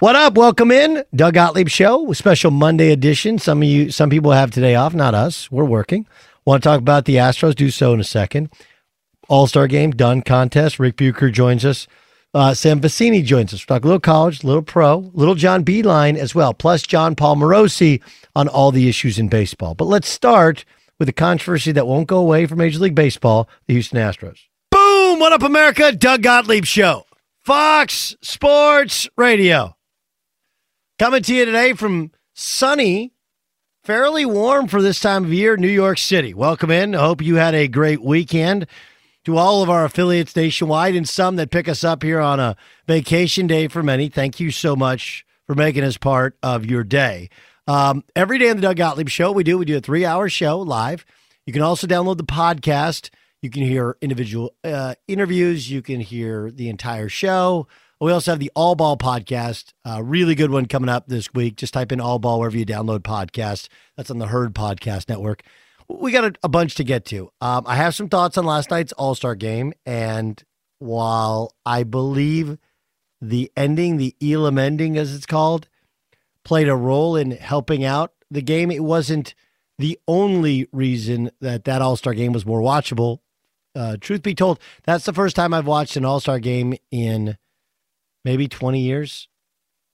What up? Welcome in, Doug Gottlieb Show, special Monday edition. Some of you, some people have today off, not us. We're working. Want to talk about the Astros? Do so in a second. All Star game done. Contest. Rick Bucher joins us. Uh, Sam Vecenie joins us. Talk a little college, a little pro, little John Beilein as well. Plus Jon Paul Morosi on all the issues in baseball. But let's start with a controversy that won't go away from Major League Baseball: the Houston Astros. Boom! What up, America? Doug Gottlieb Show, Fox Sports Radio. Coming to you today from sunny, fairly warm for this time of year, New York City. Welcome in. I hope you had a great weekend. To all of our affiliates nationwide and some that pick us up here on a vacation day for many, thank you so much for making us part of your day. Um, every day on the Doug Gottlieb Show, we do we do a three hour show live. You can also download the podcast. You can hear individual uh, interviews. You can hear the entire show. We also have the All Ball podcast, a really good one coming up this week. Just type in All Ball wherever you download podcasts. That's on the Herd Podcast Network. We got a, a bunch to get to. Um, I have some thoughts on last night's All Star game, and while I believe the ending, the Elam ending, as it's called, played a role in helping out the game, it wasn't the only reason that that All Star game was more watchable. Uh, truth be told, that's the first time I've watched an All Star game in maybe 20 years.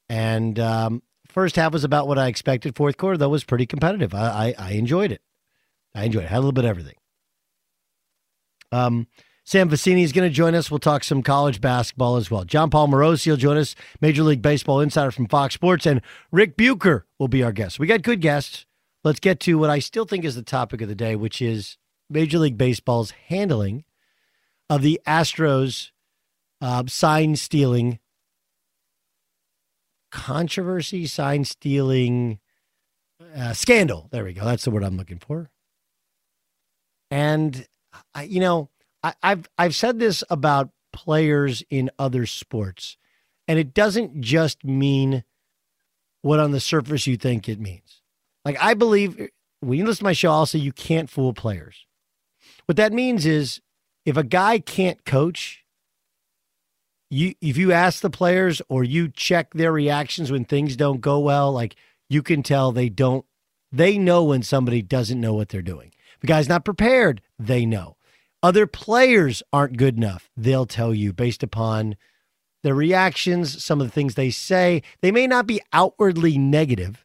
And um, first half was about what I expected. Fourth quarter, though, was pretty competitive. I, I, I enjoyed it. I enjoyed it. Had a little bit of everything. Um, Sam Vecenie is going to join us. We'll talk some college basketball as well. Jon Paul Morosi will join us, Major League Baseball insider from Fox Sports, and Rick Bucher will be our guest. We got good guests. Let's get to what I still think is the topic of the day, which is Major League Baseball's handling of the Astros uh, sign stealing controversy, sign stealing uh, scandal. There we go. That's the word I'm looking for. And I, you know, I, I've I've said this about players in other sports, and it doesn't just mean what on the surface you think it means. Like I believe when you listen to my show, I'll say you can't fool players. What that means is if a guy can't coach, you if you ask the players or you check their reactions when things don't go well, like you can tell they don't they know when somebody doesn't know what they're doing. A guy's not prepared, they know. Other players aren't good enough. They'll tell you based upon their reactions, some of the things they say. They may not be outwardly negative,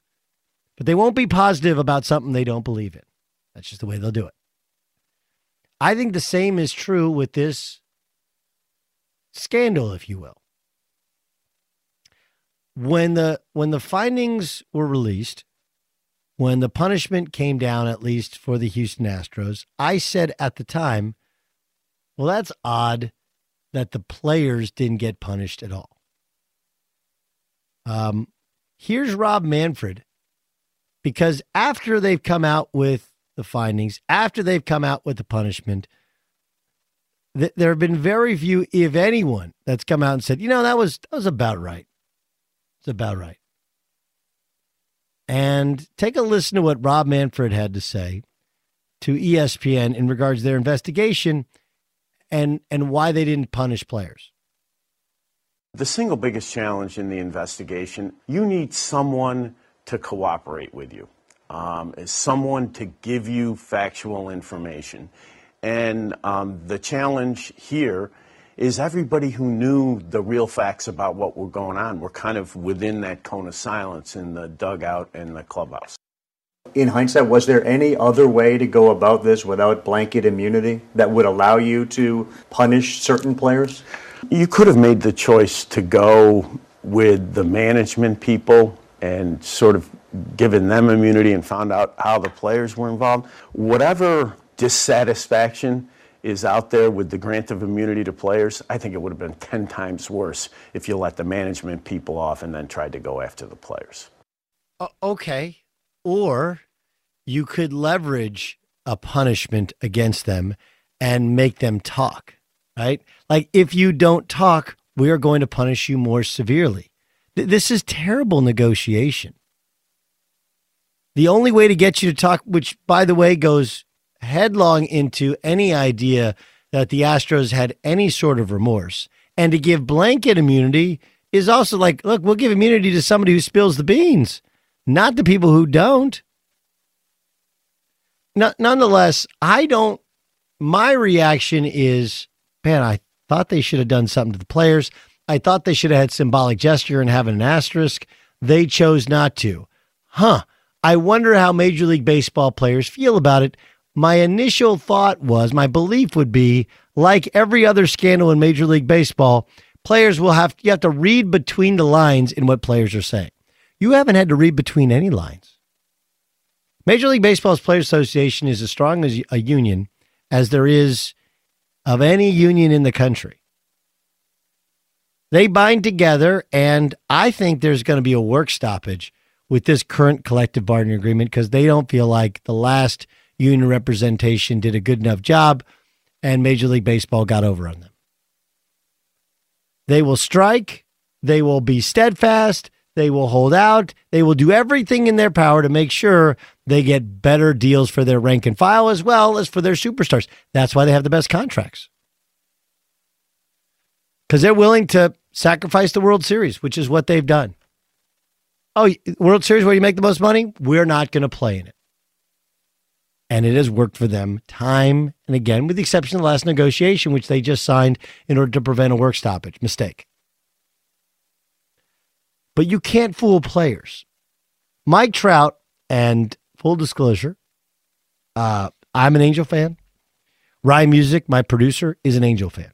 but they won't be positive about something they don't believe in. That's just the way they'll do it. I think the same is true with this scandal, if you will. When the when the findings were released, when the punishment came down, at least for the Houston Astros, I said at the time, well, that's odd that the players didn't get punished at all. Um, here's Rob Manfred, because after they've come out with the findings, after they've come out with the punishment, th- there have been very few, if anyone, that's come out and said, you know, that was that was about right. It's about right. And take a listen to what Rob Manfred had to say to ESPN in regards to their investigation and and why they didn't punish players. The single biggest challenge in the investigation, you need someone to cooperate with you, um, is someone to give you factual information. And um, the challenge here is everybody who knew the real facts about what were going on were kind of within that cone of silence in the dugout and the clubhouse. In hindsight, was there any other way to go about this without blanket immunity that would allow you to punish certain players? You could have made the choice to go with the management people and sort of given them immunity and found out how the players were involved. Whatever dissatisfaction is out there with the grant of immunity to players, I think it would have been 10 times worse if you let the management people off and then tried to go after the players. Uh, okay. Or you could leverage a punishment against them and make them talk, right? Like if you don't talk, we are going to punish you more severely. Th- this is terrible negotiation. The only way to get you to talk, which by the way goes headlong into any idea that the Astros had any sort of remorse. And to give blanket immunity is also like, look, we'll give immunity to somebody who spills the beans, not the people who don't. No, nonetheless, I don't. My reaction is, man, I thought they should have done something to the players. I thought they should have had symbolic gesture and having an asterisk. They chose not to. Huh. I wonder how Major League Baseball players feel about it my initial thought was my belief would be like every other scandal in Major League Baseball, players will have you have to read between the lines in what players are saying. You haven't had to read between any lines. Major League Baseball's Players Association is as strong as a union as there is of any union in the country. They bind together, and I think there's going to be a work stoppage with this current collective bargaining agreement because they don't feel like the last union representation did a good enough job, and Major League Baseball got over on them. They will strike, they will be steadfast, they will hold out, they will do everything in their power to make sure they get better deals for their rank and file as well as for their superstars. That's why they have the best contracts. Because they're willing to sacrifice the World Series, which is what they've done. Oh, World Series where you make the most money? We're not going to play in it and it has worked for them time and again, with the exception of the last negotiation, which they just signed in order to prevent a work stoppage. Mistake. But you can't fool players. Mike Trout, and full disclosure, uh, I'm an Angel fan. Ryan Music, my producer, is an Angel fan.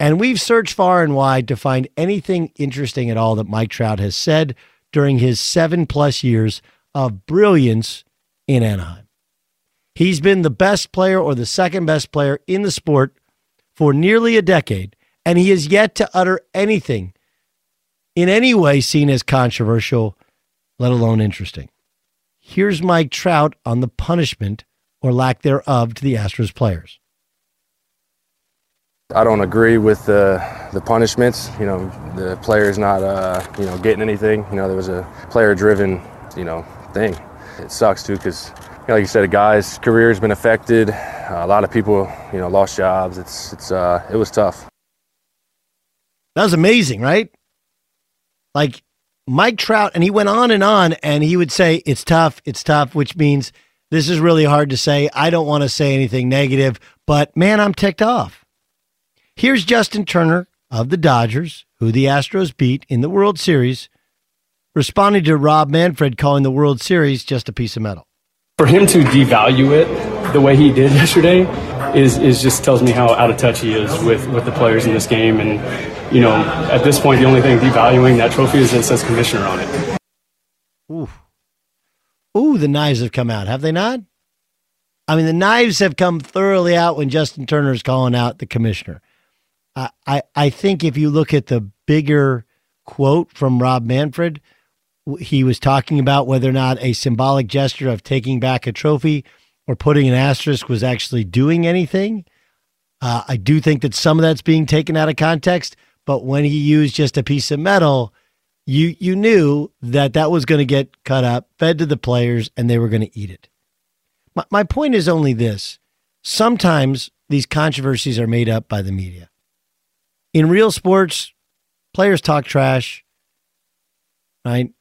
And we've searched far and wide to find anything interesting at all that Mike Trout has said during his seven plus years of brilliance in Anaheim. He's been the best player or the second best player in the sport for nearly a decade, and he has yet to utter anything in any way seen as controversial, let alone interesting. Here's Mike Trout on the punishment or lack thereof to the Astros players. I don't agree with the the punishments. You know, the player's not uh, you know getting anything. You know, there was a player-driven you know thing. It sucks too because, you know, like you said, a guy's career has been affected. Uh, a lot of people you know lost jobs. It's it's uh, it was tough. That was amazing, right? Like Mike Trout, and he went on and on, and he would say, It's tough, it's tough, which means this is really hard to say. I don't want to say anything negative, but man, I'm ticked off. Here's Justin Turner of the Dodgers, who the Astros beat in the World Series, responding to Rob Manfred calling the World Series just a piece of metal. For him to devalue it the way he did yesterday is, is just tells me how out of touch he is with, with the players in this game. And, you know, at this point, the only thing devaluing that trophy is that it says commissioner on it. Ooh. Ooh, the knives have come out, have they not? I mean, the knives have come thoroughly out when Justin Turner is calling out the commissioner. I, I, I think if you look at the bigger quote from Rob Manfred, he was talking about whether or not a symbolic gesture of taking back a trophy or putting an asterisk was actually doing anything. Uh, I do think that some of that's being taken out of context, but when he used just a piece of metal, you you knew that that was going to get cut up, fed to the players, and they were going to eat it. My, my point is only this: sometimes these controversies are made up by the media. In real sports, players talk trash, right?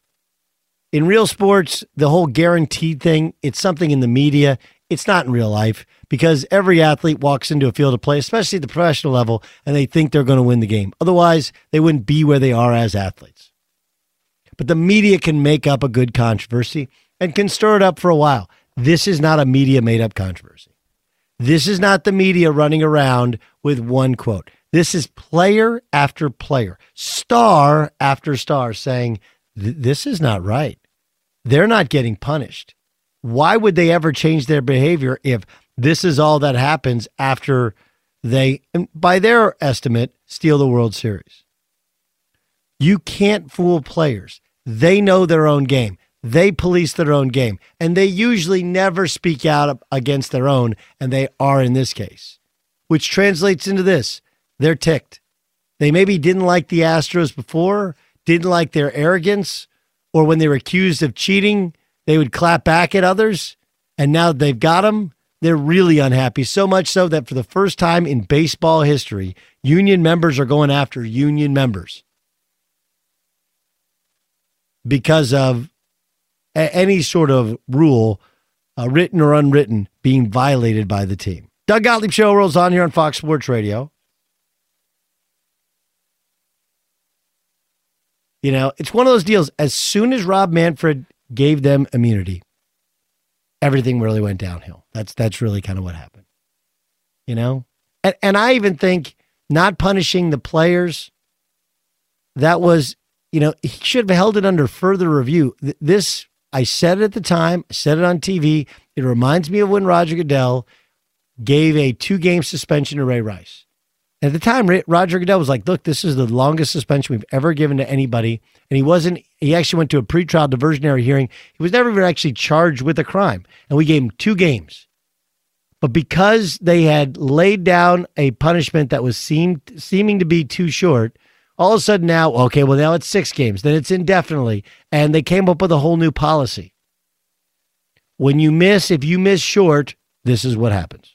In real sports, the whole guaranteed thing, it's something in the media. It's not in real life because every athlete walks into a field of play, especially at the professional level, and they think they're going to win the game. Otherwise, they wouldn't be where they are as athletes. But the media can make up a good controversy and can stir it up for a while. This is not a media made up controversy. This is not the media running around with one quote. This is player after player, star after star saying, This is not right. They're not getting punished. Why would they ever change their behavior if this is all that happens after they, by their estimate, steal the World Series? You can't fool players. They know their own game. They police their own game, and they usually never speak out against their own, and they are in this case, which translates into this they're ticked. They maybe didn't like the Astros before, didn't like their arrogance, or when they were accused of cheating, they would clap back at others. And now that they've got them, they're really unhappy. So much so that for the first time in baseball history, union members are going after union members because of any sort of rule, uh, written or unwritten, being violated by the team. Doug Gottlieb Show rolls on here on Fox Sports Radio. You know, it's one of those deals. As soon as Rob Manfred gave them immunity, everything really went downhill. That's that's really kind of what happened. You know? And and I even think not punishing the players that was, you know, he should have held it under further review. This I said it at the time, I said it on TV. It reminds me of when Roger Goodell gave a two-game suspension to Ray Rice. At the time, Roger Goodell was like, "Look, this is the longest suspension we've ever given to anybody." And he wasn't. He actually went to a pretrial diversionary hearing. He was never even actually charged with a crime, and we gave him two games. But because they had laid down a punishment that was seemed seeming to be too short, all of a sudden now, okay, well now it's six games, then it's indefinitely, and they came up with a whole new policy. When you miss, if you miss short, this is what happens.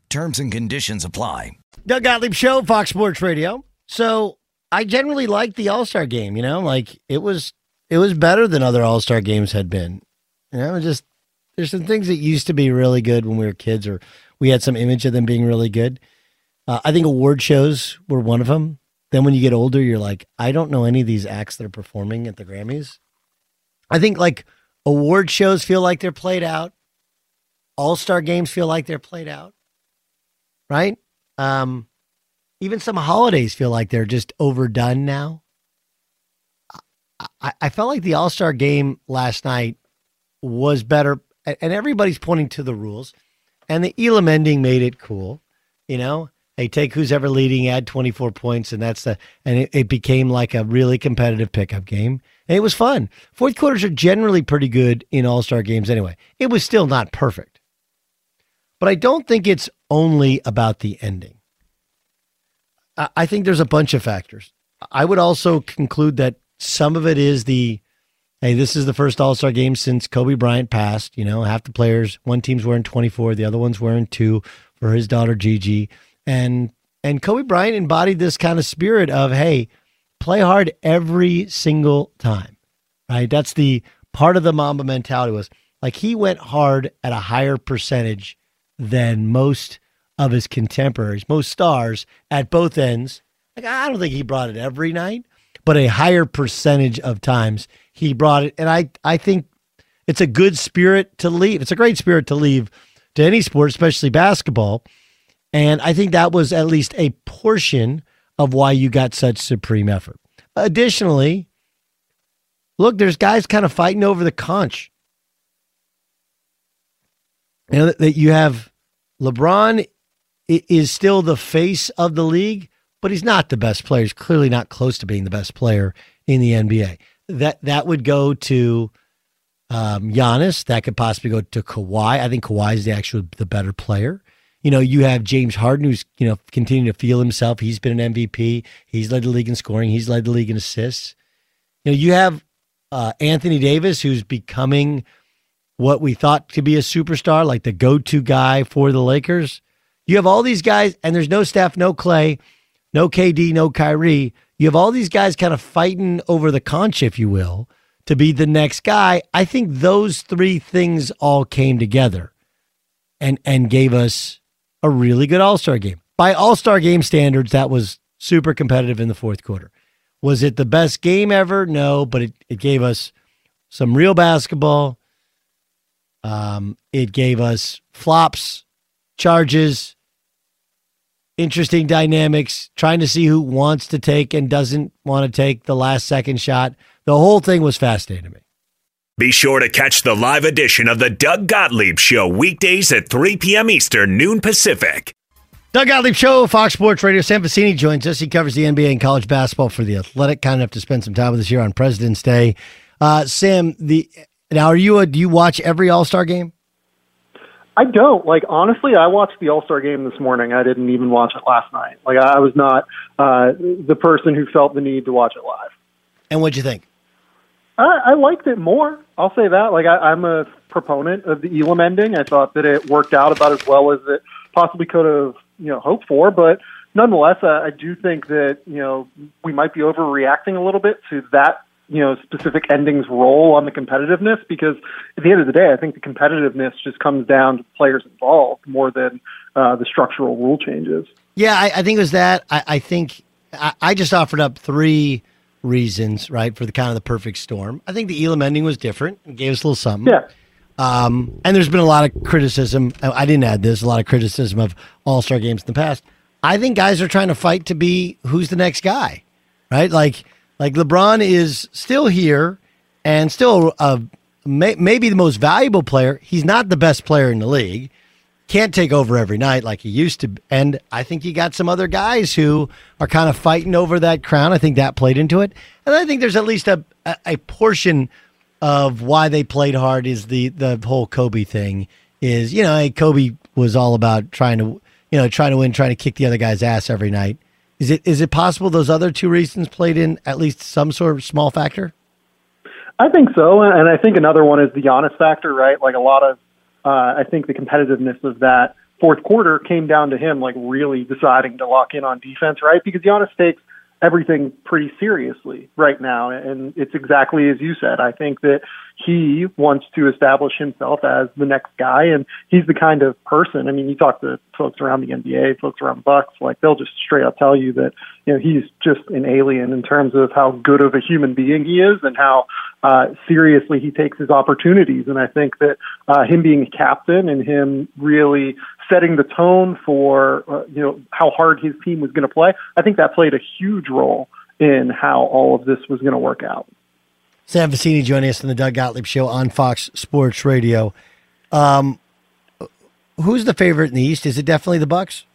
Terms and conditions apply. Doug Gottlieb Show, Fox Sports Radio. So I generally like the All Star game. You know, like it was it was better than other All Star games had been. You know, just there's some things that used to be really good when we were kids, or we had some image of them being really good. Uh, I think award shows were one of them. Then when you get older, you're like, I don't know any of these acts that are performing at the Grammys. I think like award shows feel like they're played out. All Star games feel like they're played out right? Um, even some holidays feel like they're just overdone now. I, I felt like the All Star game last night was better, and everybody's pointing to the rules, and the Elam ending made it cool. You know, hey, take who's ever leading, add 24 points, and that's the, and it, it became like a really competitive pickup game. And it was fun. Fourth quarters are generally pretty good in All Star games anyway. It was still not perfect. But I don't think it's only about the ending. I think there's a bunch of factors. I would also conclude that some of it is the hey, this is the first All Star game since Kobe Bryant passed. You know, half the players, one team's wearing 24, the other one's wearing two for his daughter Gigi, and and Kobe Bryant embodied this kind of spirit of hey, play hard every single time. Right? That's the part of the Mamba mentality was like he went hard at a higher percentage than most of his contemporaries, most stars at both ends. Like I don't think he brought it every night, but a higher percentage of times he brought it. And I, I think it's a good spirit to leave. It's a great spirit to leave to any sport, especially basketball. And I think that was at least a portion of why you got such supreme effort. Additionally, look, there's guys kind of fighting over the conch. You know, that you have LeBron is still the face of the league, but he's not the best player. He's clearly not close to being the best player in the NBA. That that would go to um, Giannis. That could possibly go to Kawhi. I think Kawhi is the actual the better player You know, you have James Harden, who's you know continuing to feel himself. He's been an MVP. He's led the league in scoring. He's led the league in assists. You know, you have uh, Anthony Davis, who's becoming what we thought to be a superstar, like the go-to guy for the Lakers. You have all these guys, and there's no Steph, no Clay, no KD, no Kyrie. You have all these guys kind of fighting over the conch, if you will, to be the next guy. I think those three things all came together and and gave us a really good All Star game. By All Star game standards, that was super competitive in the fourth quarter. Was it the best game ever? No, but it, it gave us some real basketball. Um, it gave us flops, charges, interesting dynamics, trying to see who wants to take and doesn't want to take the last second shot. The whole thing was fascinating to me. Be sure to catch the live edition of the Doug Gottlieb Show weekdays at 3 p.m. Eastern, noon Pacific. Doug Gottlieb Show, Fox Sports Radio. Sam Vecenie joins us. He covers the NBA and college basketball for the Athletic. Kind enough to spend some time with us here on President's Day. Uh, Sam, the now are you a do you watch every All Star game? I don't. Like honestly, I watched the All Star game this morning. I didn't even watch it last night. Like I was not uh, the person who felt the need to watch it live. And what'd you think? I, I liked it more. I'll say that. Like I, I'm a proponent of the Elam ending. I thought that it worked out about as well as it possibly could have, you know, hoped for. But nonetheless, I, I do think that you know we might be overreacting a little bit to that you know specific ending's role on the competitiveness because at the end of the day, I think the competitiveness just comes down to players involved more than uh, the structural rule changes. Yeah, I, I think it was that. I, I think I, I just offered up three reasons, right, for the kind of the perfect storm. I think the Elam ending was different and gave us a little something. Yeah. Um, and there's been a lot of criticism. I didn't add this. A lot of criticism of All Star games in the past. I think guys are trying to fight to be who's the next guy, right? Like, like LeBron is still here and still a, may, maybe the most valuable player. He's not the best player in the league. Can't take over every night like he used to. And I think you got some other guys who are kind of fighting over that crown. I think that played into it. And I think there's at least a, a, a portion of why they played hard is the the whole Kobe thing. Is you know, Kobe was all about trying to you know trying to win, trying to kick the other guy's ass every night. Is it is it possible those other two reasons played in at least some sort of small factor? I think so, and I think another one is the Giannis factor, right? Like a lot of, uh, I think the competitiveness of that fourth quarter came down to him like really deciding to lock in on defense, right? Because Giannis takes everything pretty seriously right now. And it's exactly as you said. I think that he wants to establish himself as the next guy, and he's the kind of person. I mean, you talk to folks around the NBA, folks around Bucks, like they'll just straight up tell you that you know he's just an alien in terms of how good of a human being he is and how uh, seriously he takes his opportunities. And I think that uh, him being a captain and him really setting the tone for uh, you know how hard his team was going to play, I think that played a huge role in how all of this was going to work out. Sam Vecenie joining us on the Doug Gottlieb Show on Fox Sports Radio. Um, who's the favorite in the East? Is it definitely the Bucks?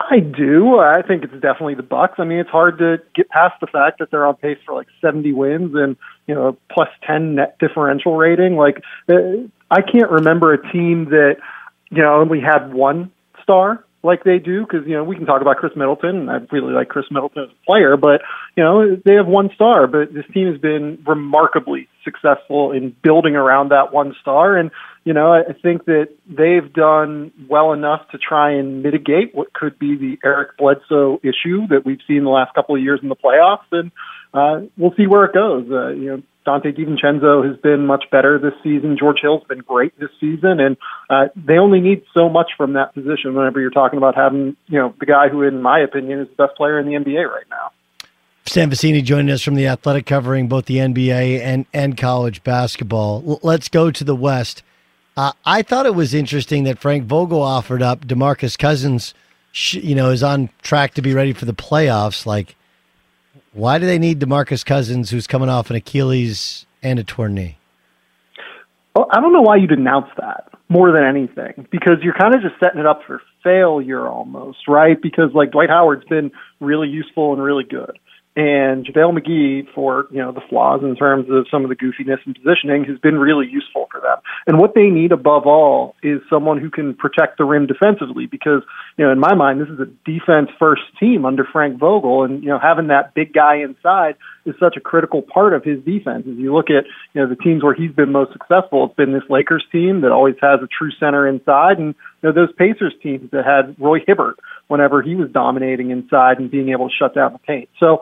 I do. I think it's definitely the Bucks. I mean, it's hard to get past the fact that they're on pace for like 70 wins and you know plus 10 net differential rating. Like, uh, I can't remember a team that you know and we had one star like they do because you know we can talk about Khris Middleton. And I really like Khris Middleton as a player, but you know they have one star. But this team has been remarkably successful in building around that one star, and you know I think that they've done well enough to try and mitigate what could be the Eric Bledsoe issue that we've seen the last couple of years in the playoffs, and uh, we'll see where it goes. Uh, you know, Donte DiVincenzo has been much better this season. George Hill's been great this season, and uh, they only need so much from that position. Whenever you're talking about having, you know, the guy who, in my opinion, is the best player in the NBA right now. Sam Vecenie joining us from the Athletic, covering both the NBA and and college basketball. L- let's go to the West. Uh, I thought it was interesting that Frank Vogel offered up DeMarcus Cousins. You know, is on track to be ready for the playoffs. Like why do they need DeMarcus Cousins, who's coming off an Achilles and a torn knee? Well, I don't know why you'd announce that more than anything, because you're kind of just setting it up for failure almost, right? Because like Dwight Howard's been really useful and really good. And JaVale McGee, for you know the flaws in terms of some of the goofiness and positioning, has been really useful for them. And what they need above all is someone who can protect the rim defensively because, you know, in my mind, this is a defense first team under Frank Vogel. And, you know, having that big guy inside is such a critical part of his defense. As you look at, you know, the teams where he's been most successful, it's been this Lakers team that always has a true center inside and, you know, those Pacers teams that had Roy Hibbert whenever he was dominating inside and being able to shut down the paint. So,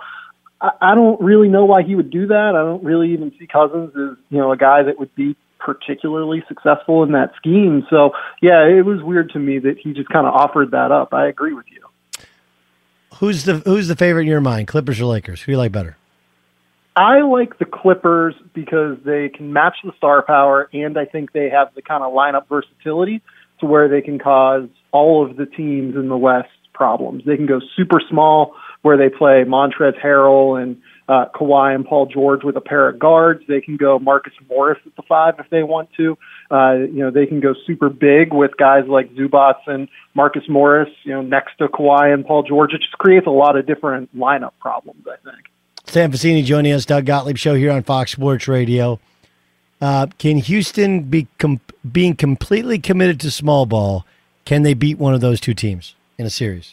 I don't really know why he would do that. I don't really even see Cousins as you know a guy that would be particularly successful in that scheme. So yeah, it was weird to me that he just kind of offered that up. I agree with you. Who's the Who's the favorite in your mind, Clippers or Lakers? Who do you like better? I like the Clippers because they can match the star power, and I think they have the kind of lineup versatility to where they can cause all of the teams in the West problems. They can go super small where they play Montrezl Harrell and uh, Kawhi and Paul George with a pair of guards. They can go Marcus Morris at the five if they want to. Uh, you know, they can go super big with guys like Zubac and Marcus Morris, you know, next to Kawhi and Paul George. It just creates a lot of different lineup problems, I think. Sam Vecenie joining us, Doug Gottlieb show here on Fox Sports Radio. Uh, can Houston be com- being completely committed to small ball? Can they beat one of those two teams in a series?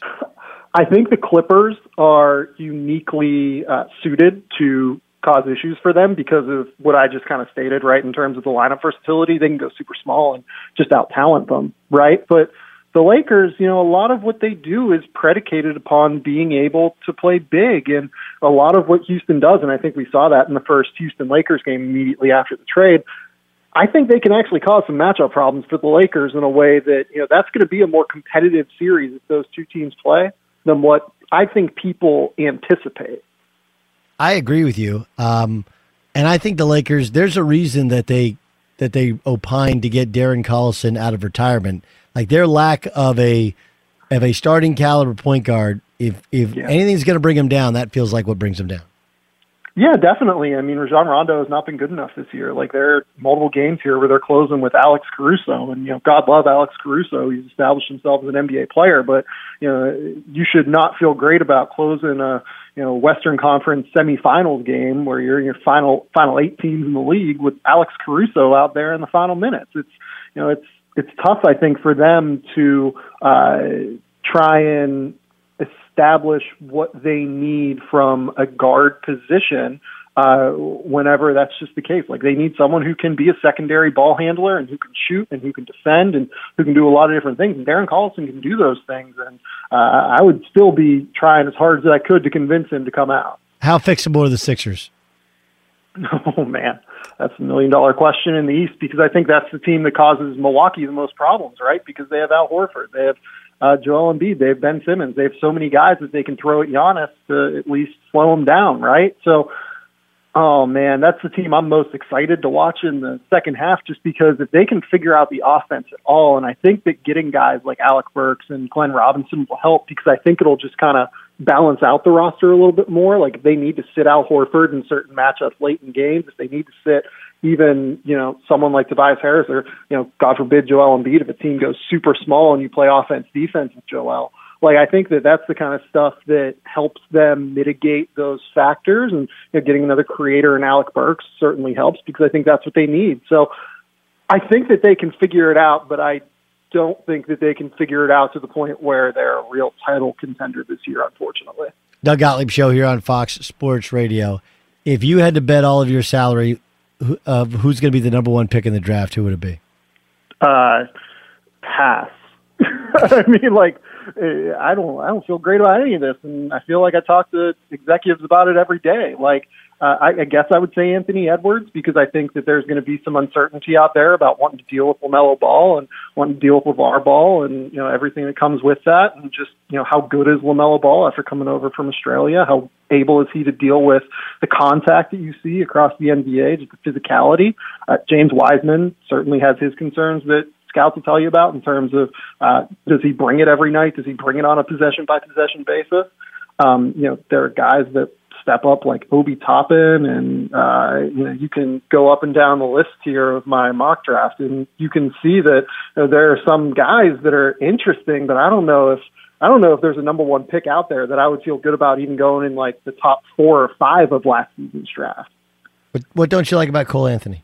I think the Clippers are uniquely uh, suited to cause issues for them because of what I just kind of stated, right? In terms of the lineup versatility, they can go super small and just out talent them, right? But the Lakers, you know, a lot of what they do is predicated upon being able to play big. And a lot of what Houston does, and I think we saw that in the first Houston Lakers game immediately after the trade, I think they can actually cause some matchup problems for the Lakers in a way that, you know, that's going to be a more competitive series if those two teams play than what I think people anticipate. I agree with you, um, and I think the Lakers. There's a reason that they that they opined to get Darren Collison out of retirement. Like their lack of a of a starting caliber point guard. If if yeah. anything's going to bring him down, that feels like what brings him down. Yeah, definitely. I mean, Rajon Rondo has not been good enough this year. Like there are multiple games here where they're closing with Alex Caruso, and you know, God love Alex Caruso. He's established himself as an NBA player, but you know, you should not feel great about closing a you know Western Conference semifinals game where you're in your final final eight teams in the league with Alex Caruso out there in the final minutes. It's you know, it's it's tough, I think, for them to uh, try and establish what they need from a guard position uh, whenever that's just the case. Like they need someone who can be a secondary ball handler and who can shoot and who can defend and who can do a lot of different things. And Darren Collison can do those things. And uh, I would still be trying as hard as I could to convince him to come out. How fixable are the Sixers? Oh man, that's a million dollar question in the East because I think that's the team that causes Milwaukee the most problems, right? Because they have Al Horford, they have uh, Joel Embiid, they have Ben Simmons, they have so many guys that they can throw at Giannis to at least slow him down, right? So, oh man, that's the team I'm most excited to watch in the second half, just because if they can figure out the offense at all, and I think that getting guys like Alec Burks and Glenn Robinson will help because I think it'll just kind of balance out the roster a little bit more. Like if they need to sit Al Horford in certain matchups late in games, if they need to sit even, you know, someone like Tobias Harris or, you know, God forbid Joel Embiid, if a team goes super small and you play offense defense with Joel, like I think that that's the kind of stuff that helps them mitigate those factors and you know, getting another creator in Alec Burks certainly helps because I think that's what they need. So I think that they can figure it out, but I don't think that they can figure it out to the point where they're a real title contender this year, unfortunately. Doug Gottlieb show here on Fox Sports Radio. If you had to bet all of your salary of who's going to be the number one pick in the draft, who would it be? Uh, pass. I mean, like, I don't, I don't feel great about any of this, and I feel like I talk to executives about it every day. Like, uh, I, I guess I would say Anthony Edwards because I think that there's going to be some uncertainty out there about wanting to deal with LaMelo Ball and wanting to deal with LaVar Ball and you know everything that comes with that, and just you know how good is LaMelo Ball after coming over from Australia? How able is he to deal with the contact that you see across the NBA, just the physicality? Uh, James Wiseman certainly has his concerns that scouts will tell you about in terms of uh, does he bring it every night? Does he bring it on a possession by possession basis? Um, you know, there are guys that step up like Obi Toppin, and uh, you know you can go up and down the list here of my mock draft, and you can see that you know, there are some guys that are interesting, but I don't know if I don't know if there's a number one pick out there that I would feel good about even going in like the top four or five of last season's draft. What, what don't you like about Cole Anthony?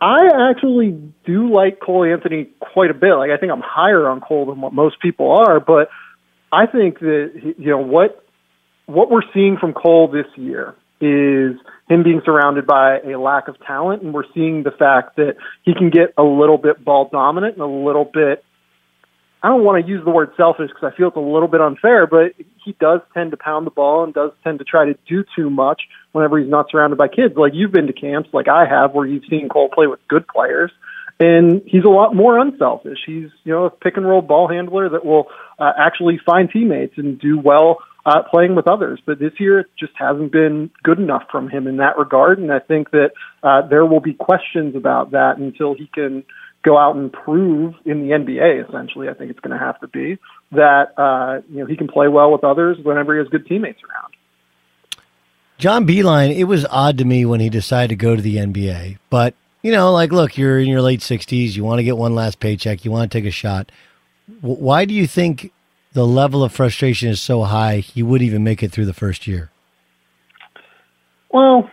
I actually do like Cole Anthony quite a bit. Like I think I'm higher on Cole than what most people are, but I think that you know what what we're seeing from Cole this year is him being surrounded by a lack of talent, and we're seeing the fact that he can get a little bit ball dominant and a little bit I don't want to use the word selfish because I feel it's a little bit unfair, but he does tend to pound the ball and does tend to try to do too much whenever he's not surrounded by kids. Like you've been to camps, like I have, where you've seen Cole play with good players, and he's a lot more unselfish. He's you know a pick and roll ball handler that will uh, actually find teammates and do well uh, playing with others. But this year, it just hasn't been good enough from him in that regard, and I think that uh, there will be questions about that until he can go out and prove in the NBA. Essentially, I think it's going to have to be that uh, you know he can play well with others whenever he has good teammates around. John Beilein, it was odd to me when he decided to go to the NBA, but you know, like, look, you're in your late sixties, you want to get one last paycheck, you want to take a shot. W- why do you think the level of frustration is so high? He would even make it through the first year. Well,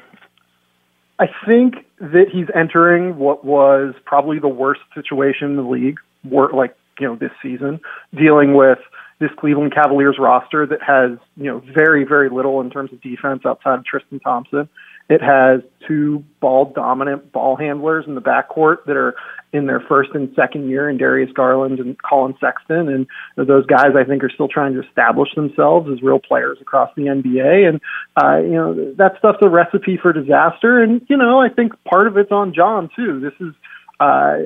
I think that he's entering what was probably the worst situation in the league, like you know this season, dealing with this Cleveland Cavaliers roster that has you know very very little in terms of defense outside of Tristan Thompson. It has two ball dominant ball handlers in the backcourt that are in their first and second year in Darius Garland and Collin Sexton. And those guys, I think, are still trying to establish themselves as real players across the NBA. And, uh, you know, that stuff's a recipe for disaster. And, you know, I think part of it's on John, too. This is, uh,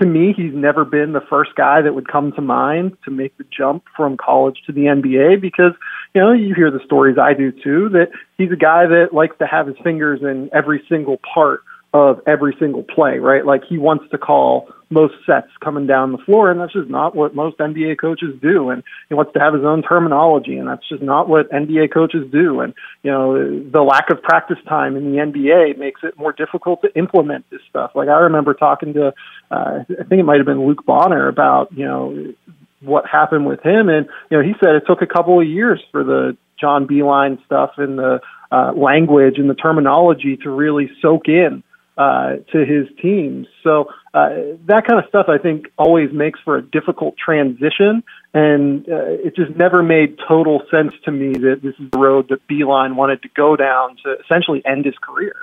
to me, he's never been the first guy that would come to mind to make the jump from college to the NBA because, you know, you hear the stories I do too, that he's a guy that likes to have his fingers in every single part of every single play, right? Like he wants to call most sets coming down the floor, and that's just not what most NBA coaches do. And he wants to have his own terminology, and that's just not what NBA coaches do. And you know, the lack of practice time in the NBA makes it more difficult to implement this stuff. Like I remember talking to, uh, I think it might have been Luke Bonner about you know what happened with him, and you know he said it took a couple of years for the John Beilein stuff and the uh, language and the terminology to really soak in uh, to his teams. So uh, that kind of stuff, I think, always makes for a difficult transition, and uh, it just never made total sense to me that this is the road that Beilein wanted to go down to essentially end his career.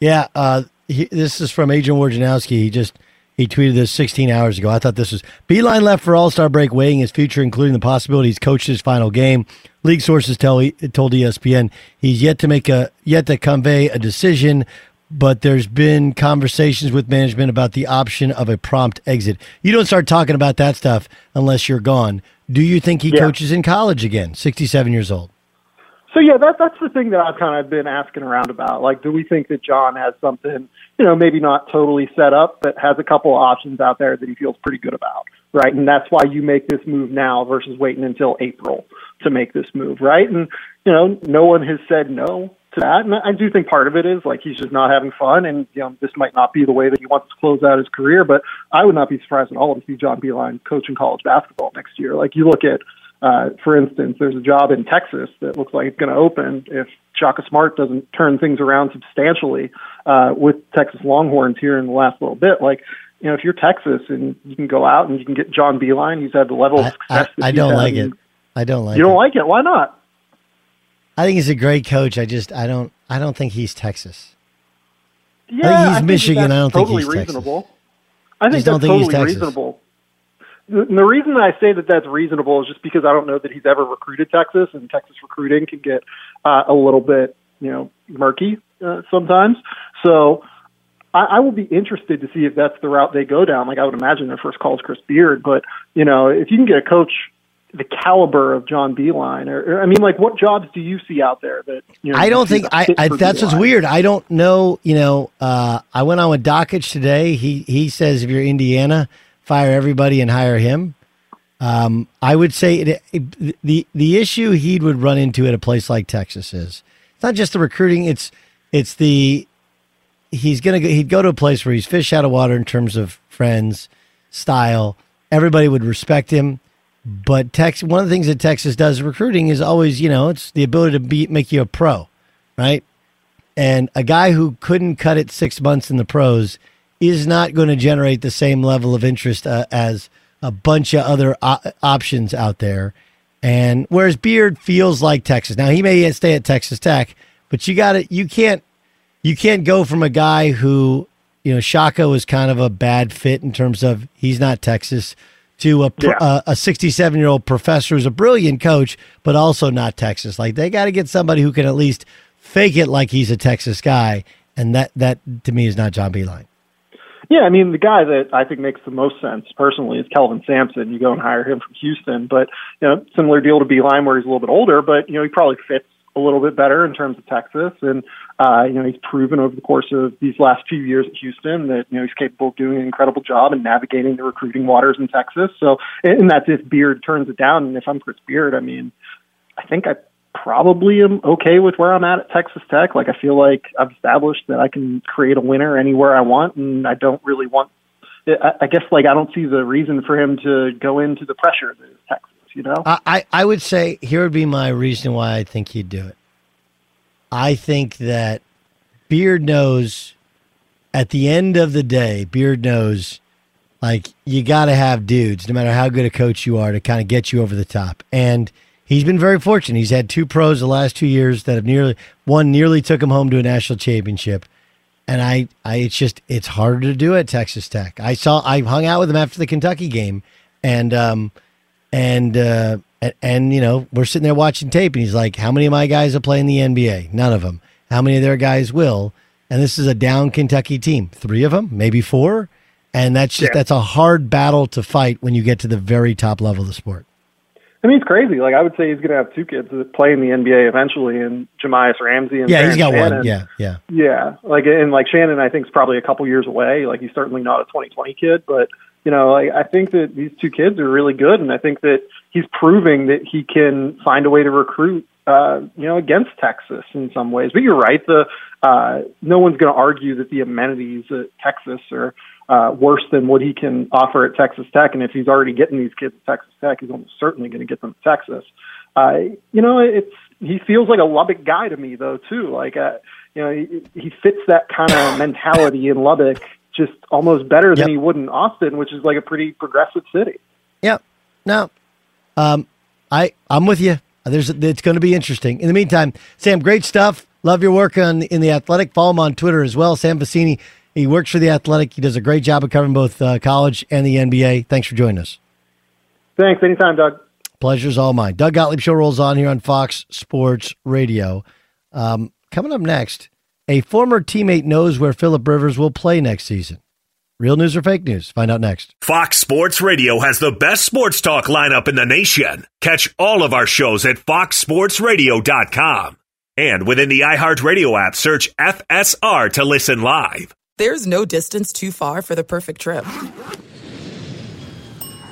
Yeah, uh, he, this is from Adrian Wojnarowski. He just he tweeted this 16 hours ago. I thought this was Beilein left for All Star break, weighing his future, including the possibility he's coached his final game. League sources tell told ESPN he's yet to make a yet to convey a decision but there's been conversations with management about the option of a prompt exit. You don't start talking about that stuff unless you're gone. Do you think he yeah. coaches in college again, 67 years old? So yeah, that that's the thing that I've kind of been asking around about. Like, do we think that John has something, you know, maybe not totally set up, but has a couple of options out there that he feels pretty good about, right? And that's why you make this move now versus waiting until April to make this move, right? And you know, no one has said no to that. And I do think part of it is like he's just not having fun, and you know this might not be the way that he wants to close out his career. But I would not be surprised at all to see John Beilein coaching college basketball next year. Like you look at, uh, for instance, there's a job in Texas that looks like it's going to open if Shaka Smart doesn't turn things around substantially uh, with Texas Longhorns here in the last little bit. Like you know, if you're Texas and you can go out and you can get John Beilein, he's had the level of success. I, I, I don't like it. I don't like. It. You don't it. like it? Why not? I think he's a great coach. I just I don't I don't think he's Texas. Yeah, I think he's I think Michigan. I don't totally think he's reasonable. Texas. I think Just that's don't think he's totally Texas. reasonable. The, the reason I say that that's reasonable is just because I don't know that he's ever recruited Texas, and Texas recruiting can get uh, a little bit, you know, murky uh, sometimes. So I, I will be interested to see if that's the route they go down. Like I would imagine their first call is Chris Beard, but you know, if you can get a coach the caliber of John Beilein, or, or I mean, like, what jobs do you see out there that you know? I don't think I, I that's what's weird. I don't know. You know, uh, I went on with Dakich today. He he says if you're Indiana, fire everybody and hire him. Um, I would say it, it, the the issue he would run into at a place like Texas is it's not just the recruiting. It's it's the he's gonna go, he'd go to a place where he's fish out of water in terms of friends, style. Everybody would respect him. But Tex, one of the things that Texas does recruiting is always, you know, it's the ability to be make you a pro, right? And a guy who couldn't cut it six months in the pros is not going to generate the same level of interest uh, as a bunch of other options out there. And whereas Beard feels like Texas. Now he may stay at Texas Tech, but you got it. you can't you can't go from a guy who you know Shaka was kind of a bad fit in terms of he's not Texas to a Yeah. a 67 year old professor who's a brilliant coach, but also not Texas. Like they got to get somebody who can at least fake it like he's a Texas guy, and that that to me is not John Beilein. Yeah, I mean, the guy that I think makes the most sense personally is Kelvin Sampson. You go and hire him from Houston, but you know, similar deal to Beilein where he's a little bit older, but you know, he probably fits a little bit better in terms of Texas, and uh, you know, he's proven over the course of these last few years at Houston that you know he's capable of doing an incredible job in navigating the recruiting waters in Texas. So, and that's if Beard turns it down. And if I'm Chris Beard, I mean, I think I probably am okay with where I'm at at Texas Tech. Like I feel like I've established that I can create a winner anywhere I want, and I don't really want. I I guess like I don't see the reason for him to go into the pressure that is Texas. You know, I, I, would say here would be my reason why I think he'd do it. I think that Beard knows at the end of the day, Beard knows like you got to have dudes, no matter how good a coach you are, to kind of get you over the top. And he's been very fortunate. He's had two pros the last two years that have nearly one nearly took him home to a national championship. And I, I, it's just it's harder to do at Texas Tech. I saw, I hung out with him after the Kentucky game, and um, and uh, and, and you know we're sitting there watching tape, and he's like, "How many of my guys are playing the NBA? None of them. How many of their guys will?" And this is a down Kentucky team, three of them, maybe four, and that's just Yeah. that's a hard battle to fight when you get to the very top level of the sport. I mean, it's crazy. Like I would say, he's going to have two kids that play in the NBA eventually, and Jahmi'us Ramsey and yeah, he's got one. Yeah, yeah. Yeah, like and like Shannon, I think is probably a couple years away. Like he's certainly not a 2020 kid, but you know, I, I think that these two kids are really good, and I think that he's proving that he can find a way to recruit. Uh, you know, against Texas in some ways, but you're right. The uh, no one's going to argue that the amenities at Texas are uh, worse than what he can offer at Texas Tech, and if he's already getting these kids at Texas Tech, he's almost certainly going to get them at Texas. Uh, you know, it's he feels like a Lubbock guy to me though too. Like uh, you know, he, he fits that kind of mentality in Lubbock just almost better than he would in Austin, which is like a pretty progressive city. Yep. No. Um, I I'm with you. There's it's going to be interesting. In the meantime, Sam, great stuff. Love your work on in the Athletic. Follow him on Twitter as well. Sam Vecenie. He works for the Athletic. He does a great job of covering both uh, college and the NBA. Thanks for joining us. Thanks. Anytime, Doug. Pleasure's all mine. Doug Gottlieb show rolls on here on Fox Sports Radio. Um, coming up next, a former teammate knows where Philip Rivers will play next season. Real news or fake news? Find out next. Fox Sports Radio has the best sports talk lineup in the nation. Catch all of our shows at foxsportsradio.com. And within the iHeartRadio app, search FSR to listen live. There's no distance too far for the perfect trip.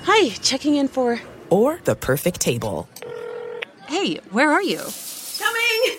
Hi, checking in for. Or the perfect table. Hey, where are you? Coming!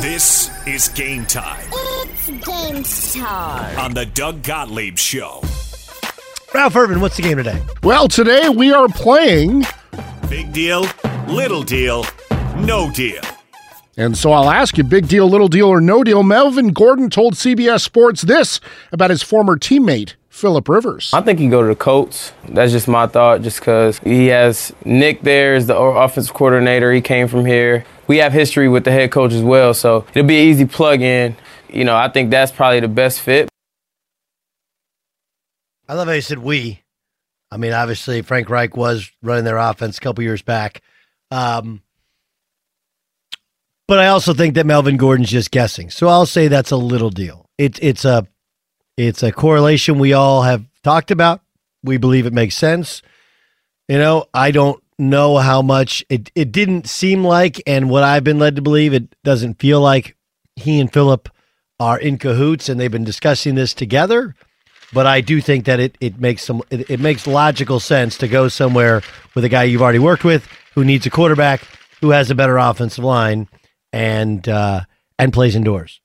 This is game time It's game time. on the Doug Gottlieb Show. Ralph Irvin, what's the game today? Well, today we are playing. Big deal, little deal, no deal. And so I'll ask you big deal, little deal, or no deal. Melvin Gordon told CBS Sports this about his former teammate, Philip Rivers. I think he can go to the Colts. That's just my thought, just because he has Nick there as the offensive coordinator. He came from here. We have history with the head coach as well, so it'll be an easy plug in. You know, I think that's probably the best fit. I love how you said we. I mean, obviously, Frank Reich was running their offense a couple years back. Um, but I also think that Melvin Gordon's just guessing. So I'll say that's a little deal. It's it's a it's a correlation we all have talked about. We believe it makes sense. You know, I don't know how much it it didn't seem like and what I've been led to believe it doesn't feel like he and Philip are in cahoots and they've been discussing this together but I do think that it it makes some it, it makes logical sense to go somewhere with a guy you've already worked with who needs a quarterback who has a better offensive line and uh, and plays indoors.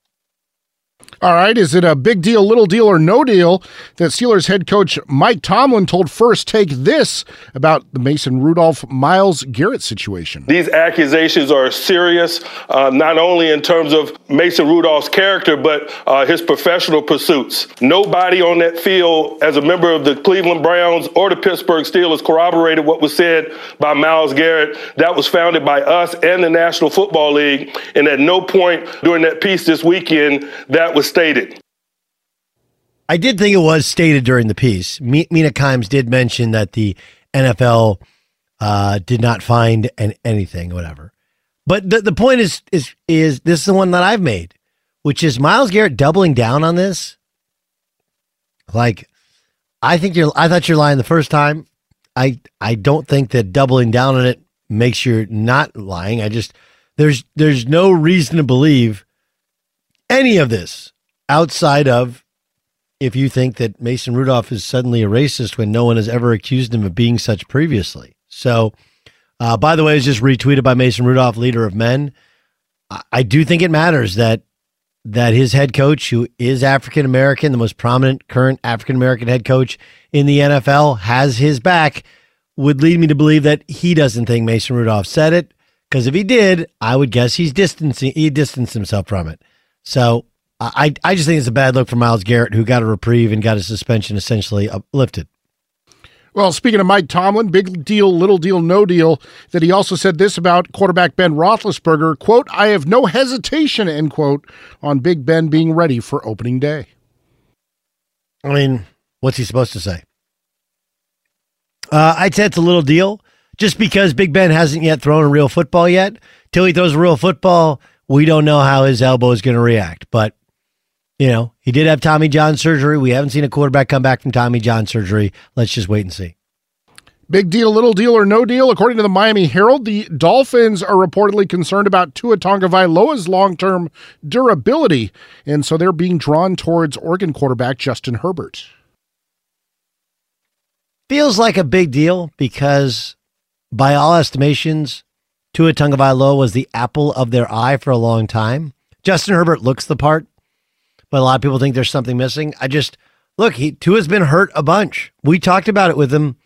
All right, is it a big deal, little deal, or no deal that Steelers head coach Mike Tomlin told First Take this about the Mason Rudolph Myles Garrett situation? These accusations are serious, uh, not only in terms of Mason Rudolph's character, but uh, his professional pursuits. Nobody on that field, as a member of the Cleveland Browns or the Pittsburgh Steelers, corroborated what was said by Myles Garrett. That was founded by us and the National Football League, and at no point during that piece this weekend that was stated. I did think it was stated during the piece. Mi- Mina Kimes did mention that the NFL uh, did not find an, anything, whatever. But the, the point is is is this is the one that I've made, which is Myles Garrett doubling down on this. Like, I think you're. I thought you're lying the first time. I I don't think that doubling down on it makes you not lying. I just there's there's no reason to believe any of this outside of if you think that Mason Rudolph is suddenly a racist when no one has ever accused him of being such previously. So, uh, by the way, it was just retweeted by Mason Rudolph, leader of men. I, I do think it matters that that his head coach, who is African American, the most prominent current African American head coach in the NFL, has his back. Would lead me to believe that he doesn't think Mason Rudolph said it. Because if he did, I would guess he's distancing he distanced himself from it. So I I just think it's a bad look for Myles Garrett, who got a reprieve and got his suspension essentially uplifted. Well, speaking of Mike Tomlin, big deal, little deal, no deal, that he also said this about quarterback Ben Roethlisberger, quote, I have no hesitation, end quote, on Big Ben being ready for opening day. I mean, what's he supposed to say? Uh, I'd say it's a little deal just because Big Ben hasn't yet thrown a real football yet. Till he throws a real football, we don't know how his elbow is going to react. But, you know, he did have Tommy John surgery. We haven't seen a quarterback come back from Tommy John surgery. Let's just wait and see. Big deal, little deal, or no deal. According to the Miami Herald, the Dolphins are reportedly concerned about Tua Tagovailoa's long-term durability, and so they're being drawn towards Oregon quarterback Justin Herbert. feels like a big deal because, by all estimations, Tua Tagovailoa was the apple of their eye for a long time. Justin Herbert looks the part, but a lot of people think there's something missing. I just look, he Tua's been hurt a bunch. We talked about it with him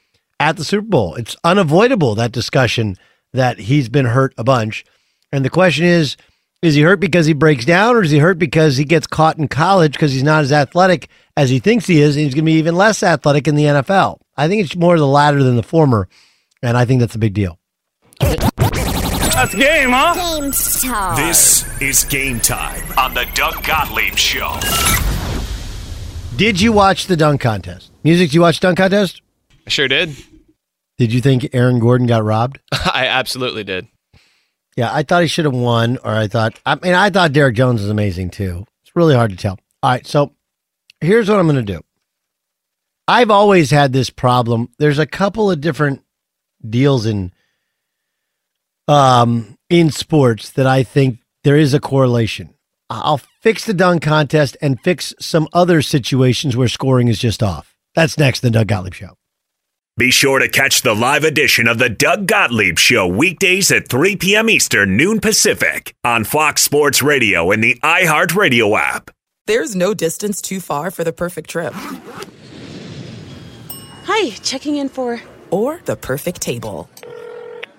at the Super Bowl. It's unavoidable that discussion that he's been hurt a bunch. And the question is, is he hurt because he breaks down or is he hurt because he gets caught in college because he's not as athletic as he thinks he is and he's going to be even less athletic in the NFL? I think it's more the latter than the former, and I think that's a big deal. That's game, huh? Game time. This is game time on the Doug Gottlieb Show. Did you watch the dunk contest? Music, did you watch dunk contest? I sure did. Did you think Aaron Gordon got robbed? I absolutely did. Yeah, I thought he should have won, or I thought, I mean, I thought Derrick Jones was amazing too. It's really hard to tell. All right, so here's what I'm going to do. I've always had this problem. There's a couple of different deals in um in sports that I think there is a correlation. I'll fix the dunk contest and fix some other situations where scoring is just off. That's next, the Doug Gottlieb Show. Be sure to catch the live edition of the Doug Gottlieb Show weekdays at 3 p.m. Eastern, noon Pacific on Fox Sports Radio and the iHeartRadio app. There's no distance too far for the perfect trip. Hi, checking in for. Or the perfect table.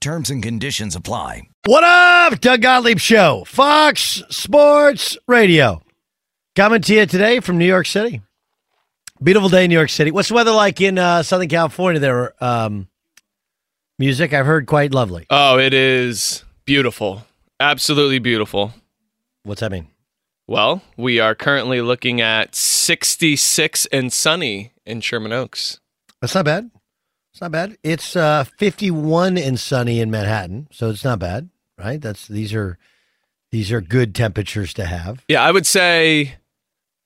Terms and conditions apply. What up, Doug Gottlieb Show, Fox Sports Radio. Coming to you today from New York City. Beautiful day in New York City. What's the weather like in uh, Southern California there? Um, music, I've heard quite lovely. Oh, it is beautiful. Absolutely beautiful. What's that mean? Well, we are currently looking at 66 and sunny in Sherman Oaks. That's not bad. It's not bad. It's uh, 51 and sunny in Manhattan, so it's not bad, right? That's these are these are good temperatures to have. Yeah, I would say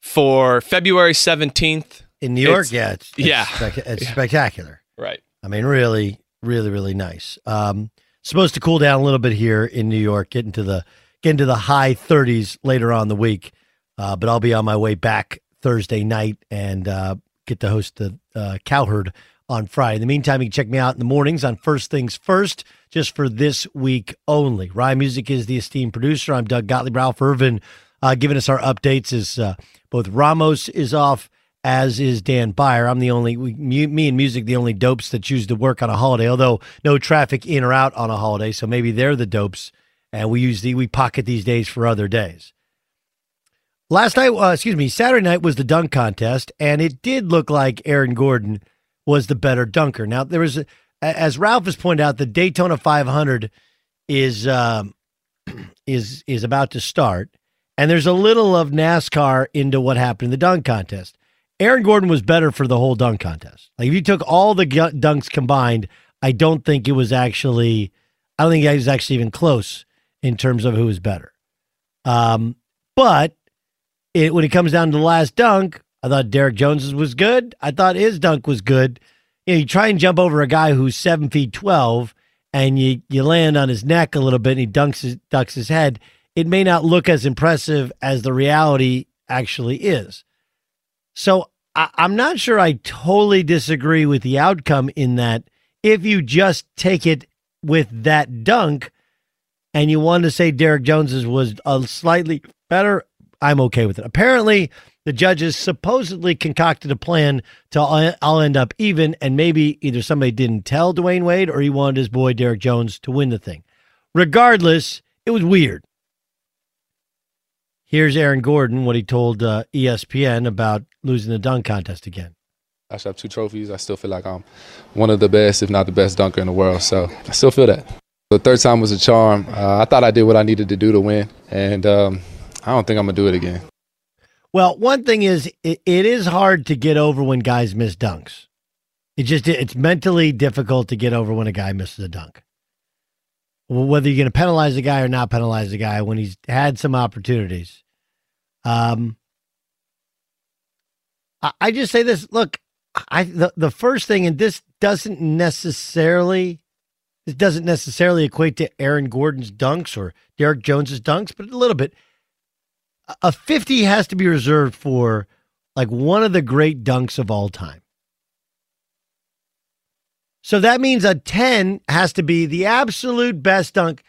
for February 17th In New York, it's- yeah, it's, it's yeah. spec- it's Yeah. spectacular. Right. I mean, really, really, really nice. Um, supposed to cool down a little bit here in New York, get into the get into the high 30s later on the week. Uh, but I'll be on my way back Thursday night and uh, get to host the uh, Cowherd on Friday. In the meantime, you can check me out in the mornings on First Things First, just for this week only. Ryan Music is the esteemed producer. I'm Doug Gottlieb. Ralph Irvin uh, giving us our updates. Is uh, both Ramos is off, as is Dan Byer. I'm the only we, me, me and music the only dopes that choose to work on a holiday. Although no traffic in or out on a holiday, so maybe they're the dopes, and we use the we pocket these days for other days. Last night, uh, excuse me, Saturday night was the dunk contest, and it did look like Aaron Gordon was the better dunker. Now there was, as Ralph has pointed out, the Daytona 500 is um, is is about to start, and there's a little of NASCAR into what happened in the dunk contest. Aaron Gordon was better for the whole dunk contest. Like if you took all the dunks combined, I don't think it was actually, I don't think it was actually even close in terms of who was better. Um, but it, when it comes down to the last dunk, I thought Derrick Jones's was good. I thought his dunk was good. You know, you try and jump over a guy who's seven feet twelve, and you you land on his neck a little bit, and he dunks his, ducks his head. It may not look as impressive as the reality actually is. So I, I'm not sure I totally disagree with the outcome in that if you just take it with that dunk and you want to say Derrick Jones's was a slightly better, I'm okay with it. Apparently, the judges supposedly concocted a plan to I'll end up even, and maybe either somebody didn't tell Dwyane Wade or he wanted his boy Derrick Jones to win the thing. Regardless, it was weird. Here's Aaron Gordon, what he told uh, ESPN about losing the dunk contest again. I have two trophies. I still feel like I'm one of the best, if not the best dunker in the world. So I still feel that. The third time was a charm. Uh, I thought I did what I needed to do to win, and um, I don't think I'm gonna do it again. Well, one thing is, it, it is hard to get over when guys miss dunks. It just it's mentally difficult to get over when a guy misses a dunk. Whether you're going to penalize a guy or not penalize a guy when he's had some opportunities. Um, I, I just say this. Look, I the, the first thing, and this doesn't necessarily this doesn't necessarily equate to Aaron Gordon's dunks or Derrick Jones's dunks, but a little bit a 50 has to be reserved for like one of the great dunks of all time. So that means a 10 has to be the absolute best dunk.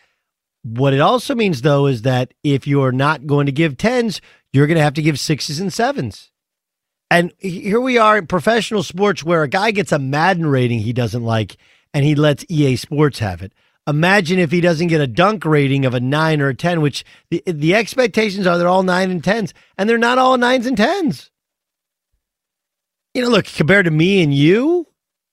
What it also means, though, is that if you're not going to give 10s, you're going to have to give sixes and sevens. And here we are in professional sports where a guy gets a Madden rating he doesn't like and he lets EA Sports have it. Imagine if he doesn't get a dunk rating of a nine or a 10, which the, the expectations are they're all nine and 10s, and they're not all nines and 10s. You know, look, compared to me and you,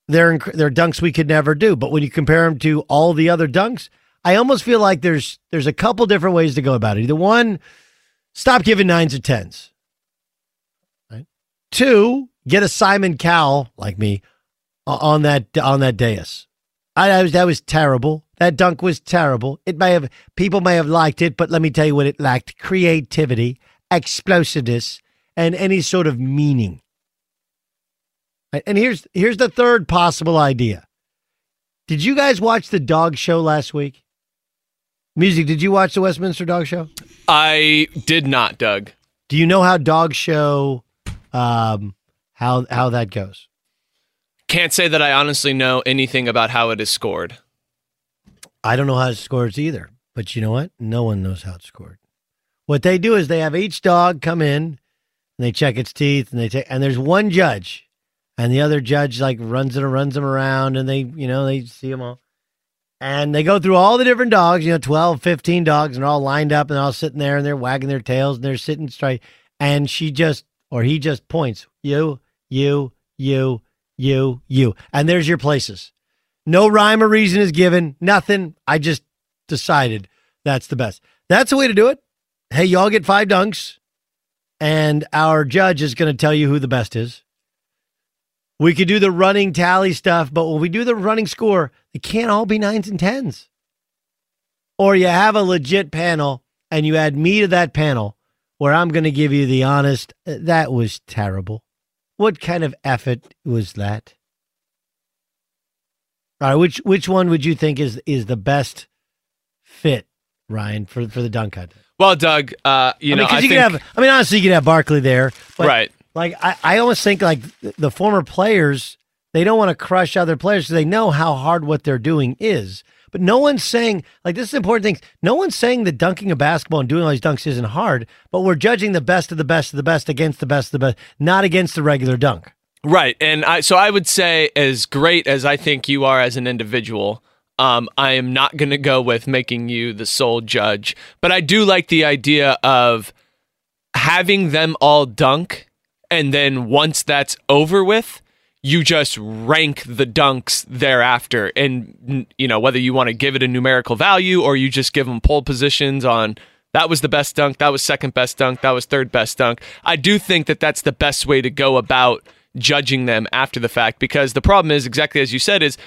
they're, inc- they're dunks we could never do. But when you compare them to all the other dunks, I almost feel like there's there's a couple different ways to go about it. Either one, stop giving nines or tens. Right? Two, get a Simon Cowell like me on that on that dais. I, I was that was terrible. That dunk was terrible. It may have people may have liked it, but let me tell you what it lacked: creativity, explosiveness, and any sort of meaning. And here's here's the third possible idea. Did you guys watch the dog show last week? Music, did you watch the Westminster Dog Show? I did not, Doug. Do you know how dog show um how how that goes? Can't say that I honestly know anything about how it is scored. I don't know how it scores either, but you know what? No one knows how it's scored. What they do is they have each dog come in and they check its teeth and they take and there's one judge and the other judge like runs it and runs them around and they you know they see them all and they go through all the different dogs you know 12 15 dogs and they're all lined up and they're all sitting there and they're wagging their tails and they're sitting straight and she just or he just points you you you you you and there's your places no rhyme or reason is given nothing i just decided that's the best that's the way to do it hey y'all get five dunks and our judge is going to tell you who the best is we could do the running tally stuff, but when we do the running score, it can't all be nines and tens. or you have a legit panel and you add me to that panel where I'm going to give you the honest, that was terrible. What kind of effort was that? All right, which which one would you think is is the best fit, Ryan, for for the dunk contest? Well, Doug, uh, you I know, mean, I you think could have. I mean, honestly, you could have Barkley there, but Right. Like I, I almost think like the- the former players, they don't want to crush other players because they know how hard what they're doing is. But no one's saying like this is important thing. No one's saying that dunking a basketball and doing all these dunks isn't hard, but we're judging the best of the best of the best against the best of the best, not against the regular dunk. Right. And I so I would say as great as I think you are as an individual, um, I am not gonna go with making you the sole judge. But I do like the idea of having them all dunk and then once that's over with, you just rank the dunks thereafter and you know whether you want to give it a numerical value or you just give them pole positions on that was the best dunk that was second best dunk that was third best dunk i do think that that's the best way to go about judging them after the fact because the problem is exactly as you said is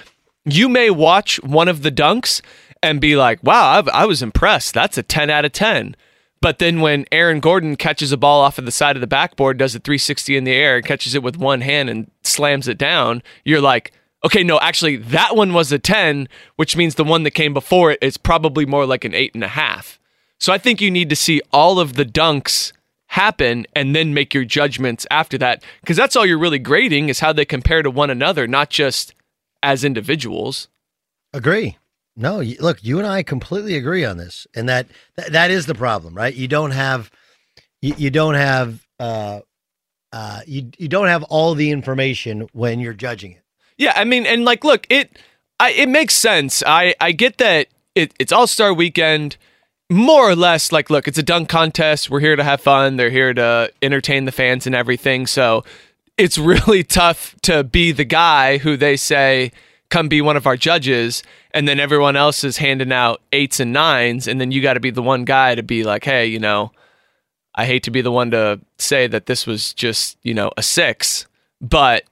you may watch one of the dunks and be like wow I've, i was impressed that's a 10 out of 10 but then when Aaron Gordon catches a ball off of the side of the backboard, does a 360 in the air, catches it with one hand and slams it down, you're like, okay, no, actually, that one was a 10, which means the one that came before it is probably more like an eight and a half. So I think you need to see all of the dunks happen and then make your judgments after that. Because that's all you're really grading is how they compare to one another, not just as individuals. Agree. No, look, you and I completely agree on this, and that that, that is the problem, right? You don't have, you, you don't have, uh, uh, you you don't have all the information when you're judging it. Yeah, I mean, and like, look, it I, it makes sense. I I get that it, it's All Star Weekend, more or less. Like, look, it's a dunk contest. We're here to have fun. They're here to entertain the fans and everything. So it's really tough to be the guy who they say come be one of our judges, and then everyone else is handing out eights and nines, and then you got to be the one guy to be like, hey, you know. I hate to be the one to say that this was just, you know, a six, but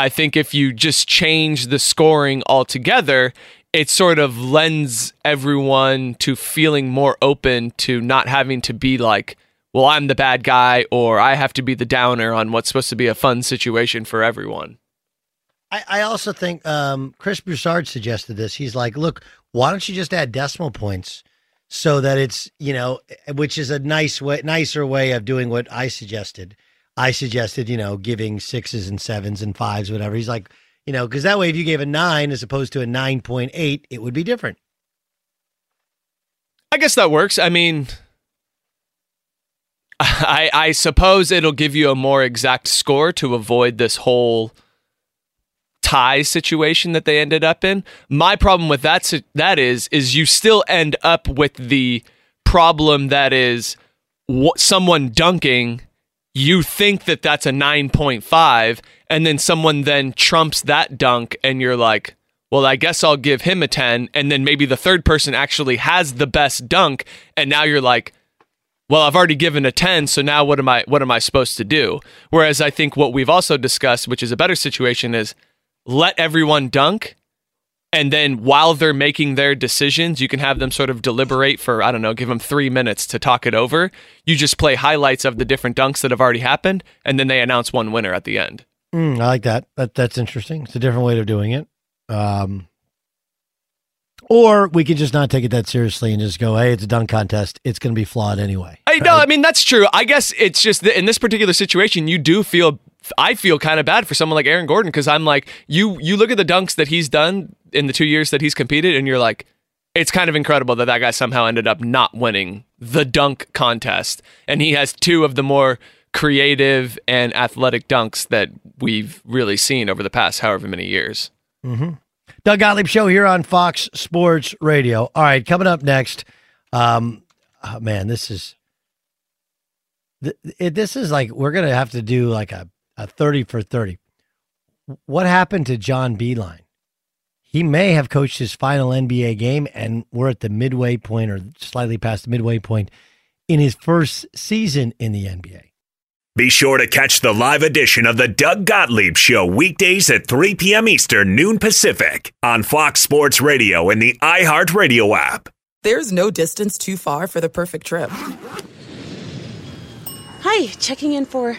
I think if you just change the scoring altogether, it sort of lends everyone to feeling more open to not having to be like, well, I'm the bad guy or I have to be the downer on what's supposed to be a fun situation for everyone. I, I also think um, Chris Broussard suggested this. He's like, look, why don't you just add decimal points so that it's you know, which is a nice way, nicer way of doing what I suggested. I suggested, you know, giving sixes and sevens and fives, whatever. He's like, you know, because that way, if you gave a nine as opposed to a nine point eight, it would be different. I guess that works. I mean, I I suppose it'll give you a more exact score to avoid this whole tie situation that they ended up in. My problem with that that is is you still end up with the problem that is someone dunking you think that that's a 9.5 and then someone then trumps that dunk and you're like well i guess i'll give him a 10 and then maybe the third person actually has the best dunk and now you're like well i've already given a 10 so now what am i what am i supposed to do? Whereas i think what we've also discussed which is a better situation is let everyone dunk and then while they're making their decisions you can have them sort of deliberate for i don't know give them three minutes to talk it over you just play highlights of the different dunks that have already happened and then they announce one winner at the end Mm, I like that. That that's interesting. It's a different way of doing it. Um, or we could just not take it that seriously and just go, "Hey, it's a dunk contest. It's going to be flawed anyway." I no, I mean that's true. I guess it's just that in this particular situation, you do feel. I feel kind of bad for someone like Aaron Gordon because I'm like, you you look at the dunks that he's done in the two years that he's competed, and you're like, it's kind of incredible that that guy somehow ended up not winning the dunk contest, and he has two of the more creative and athletic dunks that we've really seen over the past however many years. Mm-hmm. Doug Gottlieb Show here on Fox Sports Radio. All right, coming up next. Um, oh, man, this is this is like we're gonna have to do like a, a thirty for thirty. What happened to John Beilein? He may have coached his final NBA game, and we're at the midway point or slightly past the midway point in his first season in the NBA. Be sure to catch the live edition of the Doug Gottlieb Show weekdays at 3 p.m. Eastern, noon Pacific on Fox Sports Radio and the iHeartRadio app. There's no distance too far for the perfect trip. Hi, checking in for.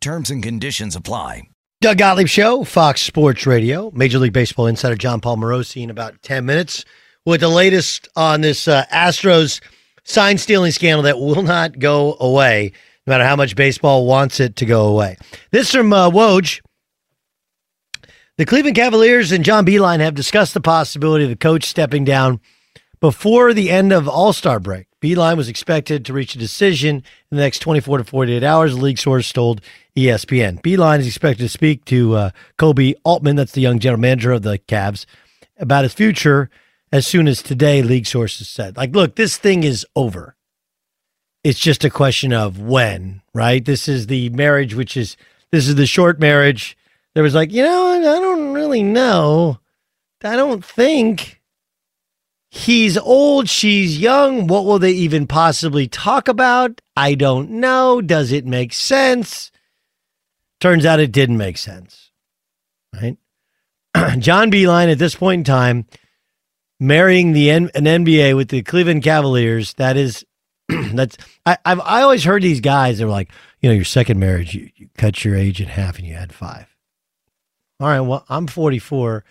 Terms and conditions apply. Doug Gottlieb Show, Fox Sports Radio. Major League Baseball insider Jon Paul Morosi in about 10 minutes with the latest on this uh, Astros sign stealing scandal that will not go away, no matter how much baseball wants it to go away. This from uh, Woj. The Cleveland Cavaliers and John Beilein have discussed the possibility of the coach stepping down before the end of All Star break. Beilein was expected to reach a decision in the next 24 to 48 hours, league source told ESPN. Beilein is expected to speak to uh, Koby Altman, that's the young general manager of the Cavs, about his future as soon as today, league sources said. Like, look, this thing is over. It's just a question of when, right? This is the marriage, which is, this is the short marriage. There was like, you know, I don't really know. I don't think He's old, she's young. What will they even possibly talk about? I don't know. Does it make sense? Turns out it didn't make sense. Right? John Beilein at this point in time marrying the N- an NBA with the Cleveland Cavaliers, that is that's I, I've I always heard these guys they're like, you know, your second marriage, you, you cut your age in half and you had five. All right, well, I'm 44.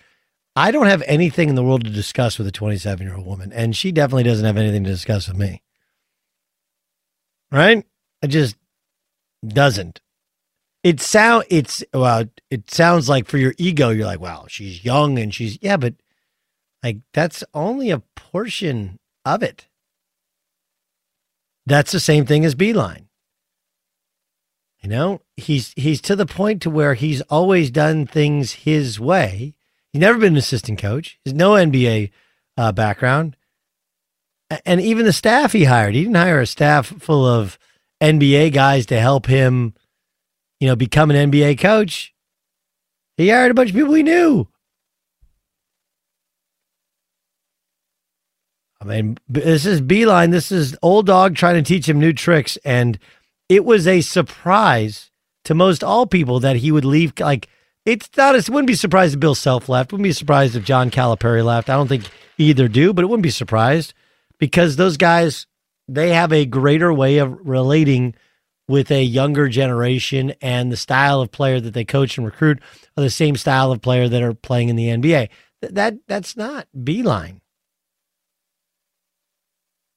I don't have anything in the world to discuss with a 27 year old woman, and she definitely doesn't have anything to discuss with me. Right? It just doesn't. It sound it's well, it sounds like for your ego, you're like, wow, she's young and she's yeah, but like that's only a portion of it. That's the same thing as Beilein. You know, he's he's to the point to where he's always done things his way He's never been an assistant coach. He's no NBA uh, background. And even the staff he hired, he didn't hire a staff full of NBA guys to help him you know, become an NBA coach, he hired a bunch of people he knew. I mean, this is Beilein. This is old dog trying to teach him new tricks. And it was a surprise to most all people that he would leave. Like, it's not, it wouldn't be surprised if Bill Self left. Wouldn't be surprised if John Calipari left. I don't think either do, but it wouldn't be surprised because those guys, they have a greater way of relating with a younger generation and the style of player that they coach and recruit are the same style of player that are playing in the NBA. That that's not Beilein.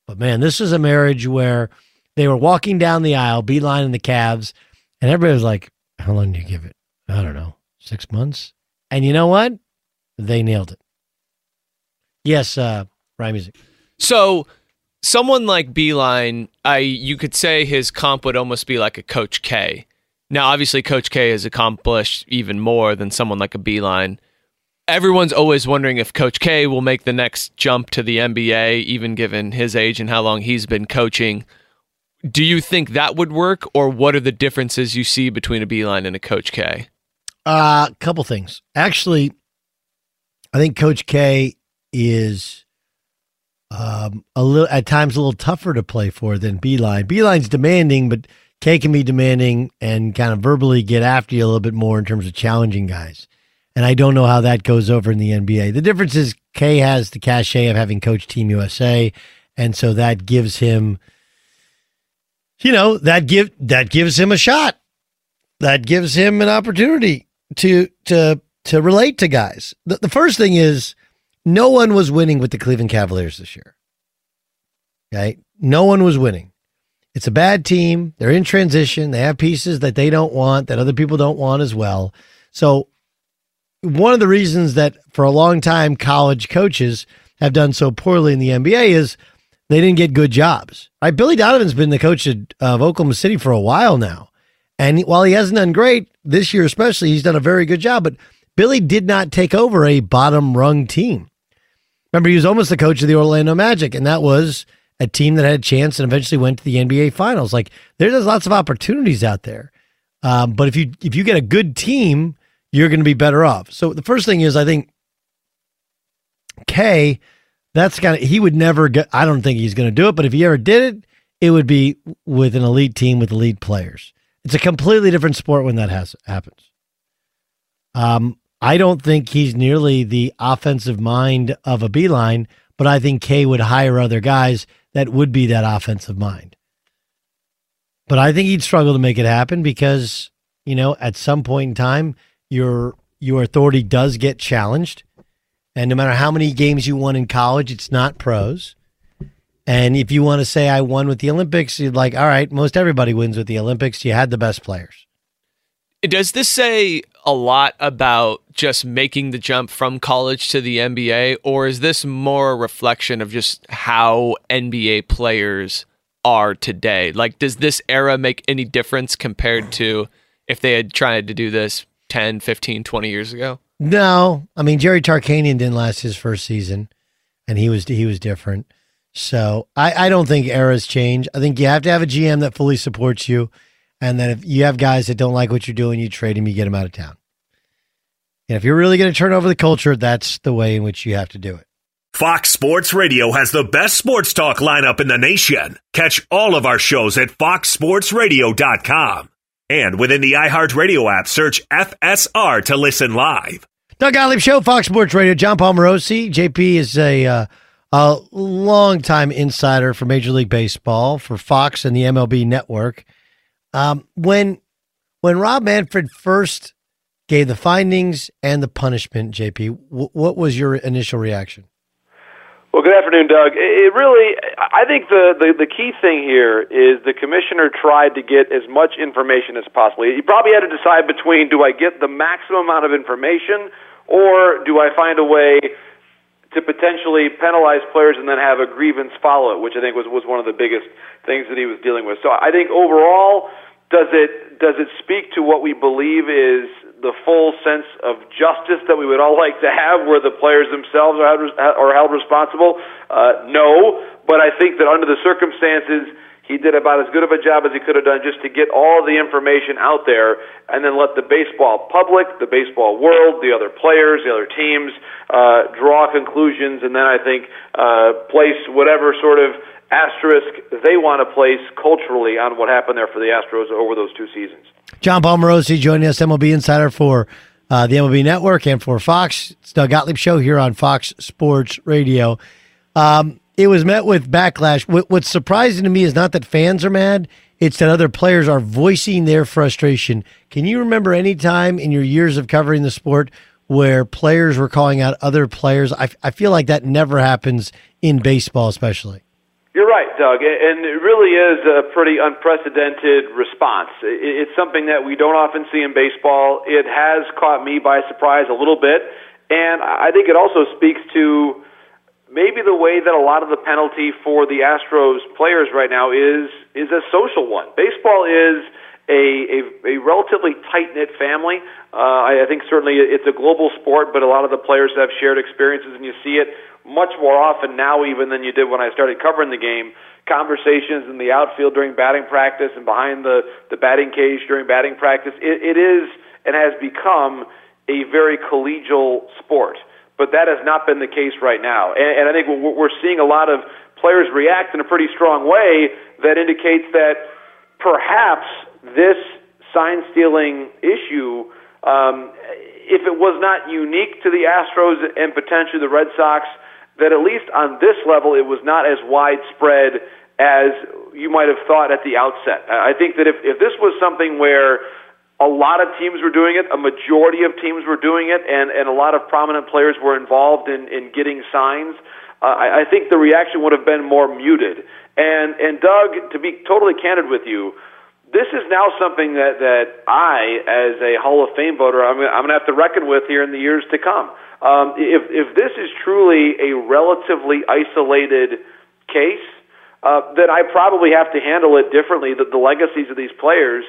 But man, this is a marriage where they were walking down the aisle, Beilein and the Cavs, and everybody was like, "How long do you give it? I don't know, six months." And you know what? They nailed it. Yes, uh, Ryan Music. So someone like Beilein, I you could say his comp would almost be like a Coach K. Now, obviously, Coach K has accomplished even more than someone like a Beilein. Everyone's always wondering if Coach K will make the next jump to the NBA, even given his age and how long he's been coaching. Do you think that would work, or what are the differences you see between a Beilein and a Coach K? A uh, couple things. Actually, I think Coach K is um, a little at times a little tougher to play for than Beilein. Beilein's demanding, but K can be demanding and kind of verbally get after you a little bit more in terms of challenging guys. And I don't know how that goes over in the NBA. The difference is K has the cachet of having coached Team USA, and so that gives him, you know, that give that gives him a shot. That gives him an opportunity to to to relate to guys. The, the first thing is no one was winning with the Cleveland Cavaliers this year. Okay. No one was winning. It's a bad team. They're in transition. They have pieces that they don't want, that other people don't want as well. So, one of the reasons that for a long time college coaches have done so poorly in the NBA is they didn't get good jobs. Right? Billy Donovan's been the coach of, of Oklahoma City for a while now. And while he hasn't done great this year, especially, he's done a very good job. But Billy did not take over a bottom rung team. Remember, he was almost the coach of the Orlando Magic, and that was a team that had a chance and eventually went to the NBA Finals. Like there's lots of opportunities out there, um, but if you if you get a good team, you're going to be better off. So the first thing is, I think K, that's kind of he would never get. I don't think he's going to do it, but if he ever did it, it would be with an elite team with elite players. It's a completely different sport when that has happens. Um, I don't think he's nearly the offensive mind of a Beilein, but I think K would hire other guys that would be that offensive mind. But I think he'd struggle to make it happen because, you know, at some point in time, your your authority does get challenged. And no matter how many games you won in college, it's not pros. And if you want to say I won with the Olympics, you're like, all right, most everybody wins with the Olympics. You had the best players. Does this say a lot about just making the jump from college to the NBA, or is this more a reflection of just how NBA players are today? Like, does this era make any difference compared to if they had tried to do this 10, 15, 20 years ago? No. I mean, Jerry Tarkanian didn't last his first season, and he was he was different. So I, I don't think eras change. I think you have to have a GM that fully supports you. And then if you have guys that don't like what you're doing, you trade them, you get them out of town. And if you're really going to turn over the culture, that's the way in which you have to do it. Fox Sports Radio has the best sports talk lineup in the nation. Catch all of our shows at foxsportsradio.com. And within the iHeartRadio app, search FSR to listen live. Doug Gottlieb Show, Fox Sports Radio. Jon Paul Morosi. JP is a, uh, a longtime insider for Major League Baseball, for Fox and the MLB Network. Um, when when Rob Manfred first gave the findings and the punishment, JP, w- what was your initial reaction? Well, good afternoon, Doug. It really, I think the, the, the key thing here is the commissioner tried to get as much information as possible. He probably had to decide between do I get the maximum amount of information or do I find a way to potentially penalize players and then have a grievance follow it, which I think was, was one of the biggest things that he was dealing with. So I think overall, does it does it speak to what we believe is the full sense of justice that we would all like to have, where the players themselves are held, are held responsible? Uh, no, but I think that under the circumstances, he did about as good of a job as he could have done just to get all the information out there and then let the baseball public, the baseball world, the other players, the other teams uh, draw conclusions and then I think uh, place whatever sort of asterisk they want to place culturally on what happened there for the Astros over those two seasons. Jon Paul Morosi joining us, MLB Insider for uh, the MLB Network and for Fox. It's Doug Gottlieb Show here on Fox Sports Radio. Um, it was met with backlash. What, what's surprising to me is not that fans are mad; it's that other players are voicing their frustration. Can you remember any time in your years of covering the sport where players were calling out other players? I, I feel like that never happens in baseball, especially. You're right, Doug, and it really is a pretty unprecedented response. It's something that we don't often see in baseball. It has caught me by surprise a little bit, and I think it also speaks to maybe the way that a lot of the penalty for the Astros players right now is is a social one. Baseball is a a, a relatively tight knit family. Uh, I, I think certainly it's a global sport, but a lot of the players have shared experiences, and you see it much more often now even than you did when I started covering the game. Conversations in the outfield during batting practice and behind the the batting cage during batting practice. It, it is and has become a very collegial sport but that has not been the case right now. And, and I think we're seeing a lot of players react in a pretty strong way that indicates that perhaps this sign stealing issue, um, if it was not unique to the Astros and potentially the Red Sox, that at least on this level it was not as widespread as you might have thought at the outset. I think that if, if this was something where a lot of teams were doing it. A majority of teams were doing it, and, and a lot of prominent players were involved in, in getting signs. Uh, I, I think the reaction would have been more muted. And and Doug, to be totally candid with you, this is now something that that I, as a Hall of Fame voter, I'm I'm going to have to reckon with here in the years to come. Um, if if this is truly a relatively isolated case, uh, then I probably have to handle it differently. The, the legacies of these players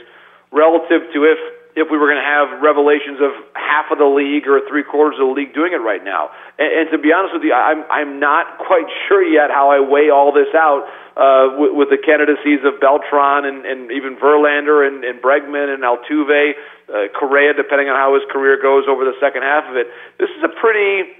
relative to if if we were going to have revelations of half of the league or three quarters of the league doing it right now. And, and to be honest with you, I'm I'm not quite sure yet how I weigh all this out uh, with, with the candidacies of Beltran and, and even Verlander and, and Bregman and Altuve, uh, Correa, depending on how his career goes over the second half of it. This is a pretty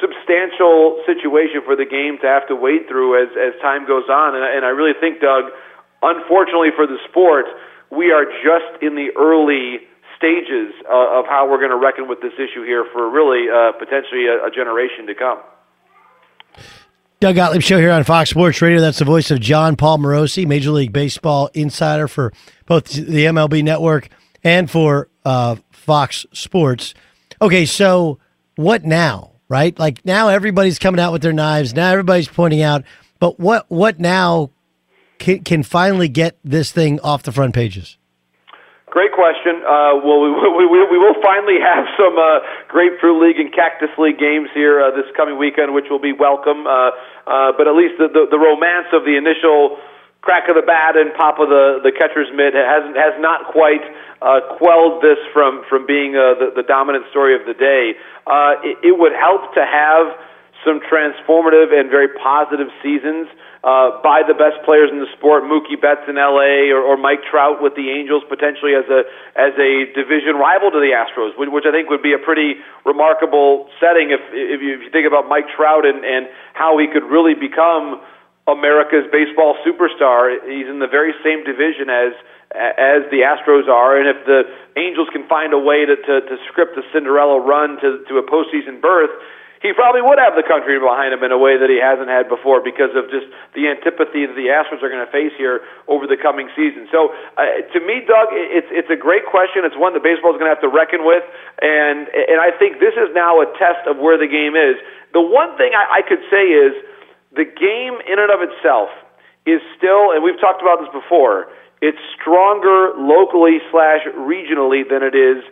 substantial situation for the game to have to wade through as as time goes on, and, and I really think, Doug, unfortunately for the sport we are just in the early stages uh, of how we're going to reckon with this issue here for really uh, potentially a, a, generation to come. Doug Gottlieb Show here on Fox Sports Radio. That's the voice of Jon Paul Morosi, Major League Baseball insider for both the MLB Network and for uh, Fox Sports. Okay, so what now? Right, like now everybody's coming out with their knives. Now everybody's pointing out. But what what now can, can finally get this thing off the front pages? Great question. Uh, well, we, we, we, will finally have some uh, Grapefruit League and Cactus League games here uh, this coming weekend, which will be welcome. Uh, uh, but at least the, the, the romance of the initial crack of the bat and pop of the, the catcher's mitt hasn't has not quite uh, quelled this from from being uh, the, the dominant story of the day. Uh, it, it would help to have some transformative and very positive seasons uh, by the best players in the sport, Mookie Betts in LA or, or Mike Trout with the Angels potentially as a as a division rival to the Astros, which, I think would be a pretty remarkable setting if if you, if you think about Mike Trout and and how he could really become America's baseball superstar. He's in the very same division as as the Astros are, and if the Angels can find a way to to, to script a Cinderella run to to a postseason berth he probably would have the country behind him in a way that he hasn't had before because of just the antipathy that the Astros are going to face here over the coming season. So, uh, to me, Doug, it's it's a great question. It's one that baseball is going to have to reckon with, and and I think this is now a test of where the game is. The one thing I, I could say is the game in and of itself is still, and we've talked about this before. It's stronger locally slash regionally than it is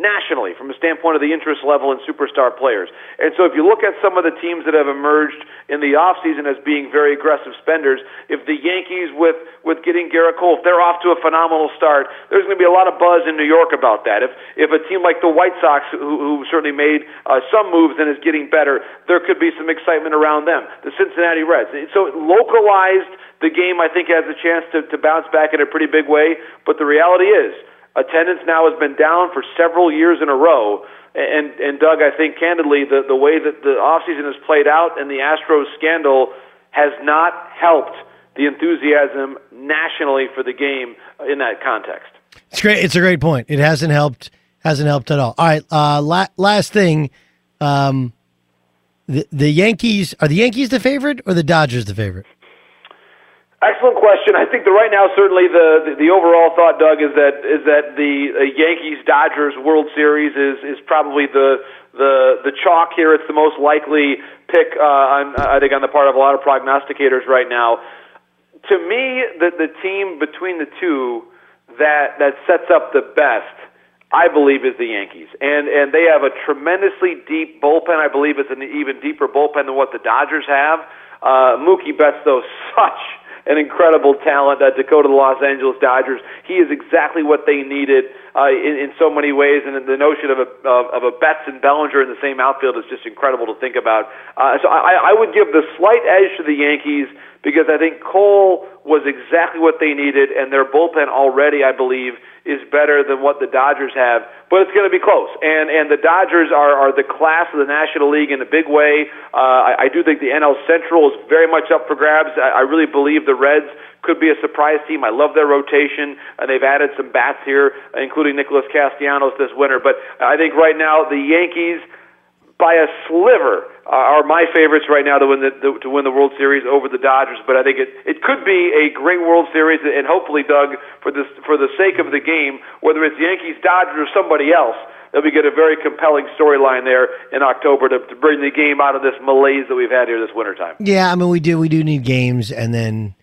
nationally from a standpoint of the interest level in superstar players. And so if you look at some of the teams that have emerged in the offseason as being very aggressive spenders, if the Yankees with with getting Gerrit Cole, if they're off to a phenomenal start, there's going to be a lot of buzz in New York about that. If if a team like the White Sox who, who certainly made uh, some moves and is getting better, there could be some excitement around them. The Cincinnati Reds. So localized the game I think has a chance to, to bounce back in a pretty big way, but the reality is Attendance now has been down for several years in a row. And, and Doug, I think candidly, the, the way that the offseason has played out and the Astros scandal has not helped the enthusiasm nationally for the game in that context. It's great. It's a great point. It hasn't helped. Hasn't helped at all. All right. Uh, la- last thing. Um, the the Yankees are the Yankees the favorite or the Dodgers the favorite? Excellent question. I think that right now, certainly the, the, the overall thought, Doug, is that is that the uh, Yankees Dodgers World Series is is probably the the the chalk here. It's the most likely pick uh, on I think on the part of a lot of prognosticators right now. To me, the the team between the two that that sets up the best I believe is the Yankees, and and they have a tremendously deep bullpen. I believe it's an even deeper bullpen than what the Dodgers have. Uh, Mookie Betts, though, such an incredible talent uh, Dakota, the Los Angeles Dodgers. He is exactly what they needed uh, in, in so many ways, and the notion of a of, of a Betts and Bellinger in the same outfield is just incredible to think about. Uh, so I, I would give the slight edge to the Yankees because I think Cole was exactly what they needed, and their bullpen already, I believe, is better than what the Dodgers have. But it's going to be close, and and the Dodgers are are the class of the National League in a big way. Uh, I, I do think the NL Central is very much up for grabs. I, I really believe the Reds could be a surprise team. I love their rotation, and they've added some bats here, including Nicholas Castellanos this winter. But I think right now the Yankees by a sliver are my favorites right now to win the, the to win the World Series over the Dodgers. But I think it it could be a great World Series, and hopefully, Doug, for this for the sake of the game, whether it's Yankees, Dodgers, or somebody else. That we get a very compelling storyline there in October to, to bring the game out of this malaise that we've had here this wintertime. Yeah, I mean we do we do need games, and then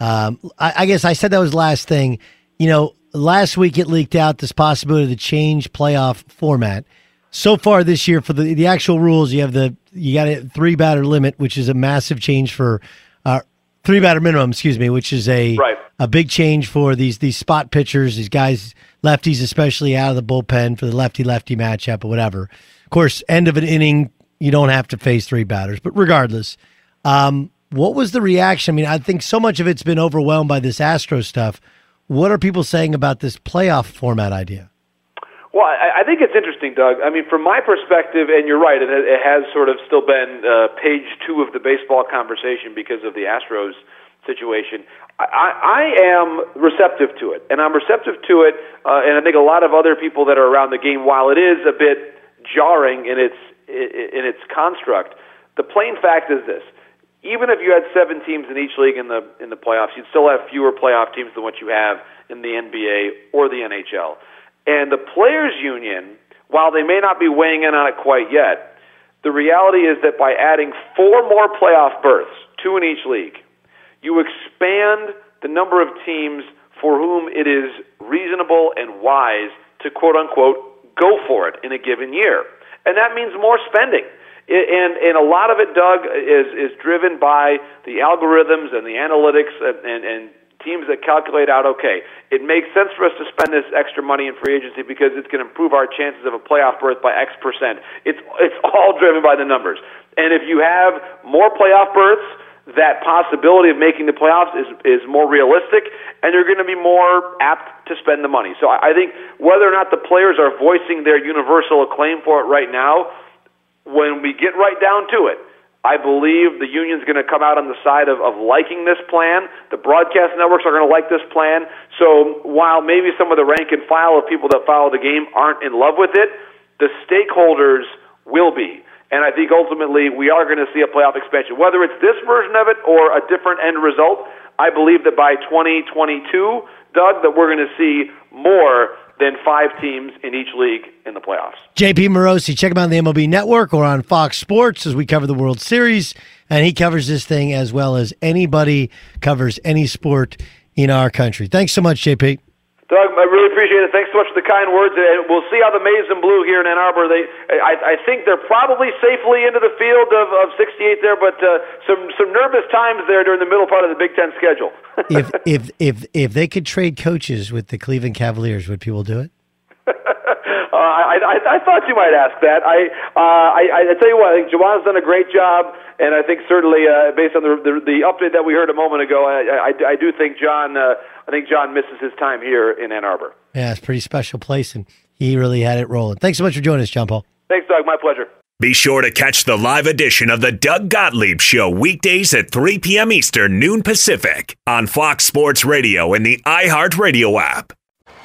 um, I, I guess I said that was last thing. You know, last week it leaked out this possibility to change playoff format so far this year for the the actual rules, you have the you got a three batter limit, which is a massive change for uh, three batter minimum. Excuse me, which is a right. a big change for these these spot pitchers, these guys lefties, especially out of the bullpen for the lefty lefty matchup or whatever. Of course, end of an inning, you don't have to face three batters, but regardless, um, what was the reaction? I mean, I think so much of it's been overwhelmed by this Astro stuff. What are people saying about this playoff format idea? Well, I, I think it's interesting, Doug. I mean, from my perspective, and you're right, it, it has sort of still been uh, page two of the baseball conversation because of the Astros situation. I, I am receptive to it, and I'm receptive to it, uh, and I think a lot of other people that are around the game, while it is a bit jarring in its in its construct, the plain fact is this: even if you had seven teams in each league in the in the playoffs, you'd still have fewer playoff teams than what you have in the NBA or the NHL. And the players' union, while they may not be weighing in on it quite yet, the reality is that by adding four more playoff berths, two in each league, you expand the number of teams for whom it is reasonable and wise to quote unquote go for it in a given year. And that means more spending. And, and a lot of it, Doug, is, is driven by the algorithms and the analytics and, and, and teams that calculate out, okay, it makes sense for us to spend this extra money in free agency because it's going to improve our chances of a playoff berth by X percent. It's it's all driven by the numbers. And if you have more playoff berths, that possibility of making the playoffs is is more realistic, and you're going to be more apt to spend the money. So I, I think whether or not the players are voicing their universal acclaim for it right now, when we get right down to it I believe the union's going to come out on the side of, of liking this plan. The broadcast networks are going to like this plan. So while maybe some of the rank and file of people that follow the game aren't in love with it, the stakeholders will be. And I think ultimately we are going to see a playoff expansion. Whether it's this version of it or a different end result, I believe that by 2022, Doug, that we're going to see more than five teams in each league in the playoffs. JP Morosi, check him out on the MLB Network or on Fox Sports as we cover the World Series. And he covers this thing as well as anybody covers any sport in our country. Thanks so much, JP. Doug, I really appreciate it. Thanks so much for the kind words. And we'll see how the maize and blue here in Ann Arbor. They, I, I think they're probably safely into the field of, of 68 there, but uh, some some nervous times there during the middle part of the Big Ten schedule. if if if if they could trade coaches with the Cleveland Cavaliers, would people do it? Uh, I, I, I thought you might ask that. I, uh, I, I tell you what, I think Juwan's done a great job, and I think certainly uh, based on the, the the update that we heard a moment ago, I, I, I do think John, uh, I think John misses his time here in Ann Arbor. Yeah, it's a pretty special place, and he really had it rolling. Thanks so much for joining us, Jon Paul. Thanks, Doug. My pleasure. Be sure to catch the live edition of the Doug Gottlieb Show weekdays at 3 p.m. Eastern, noon Pacific on Fox Sports Radio and the iHeartRadio app.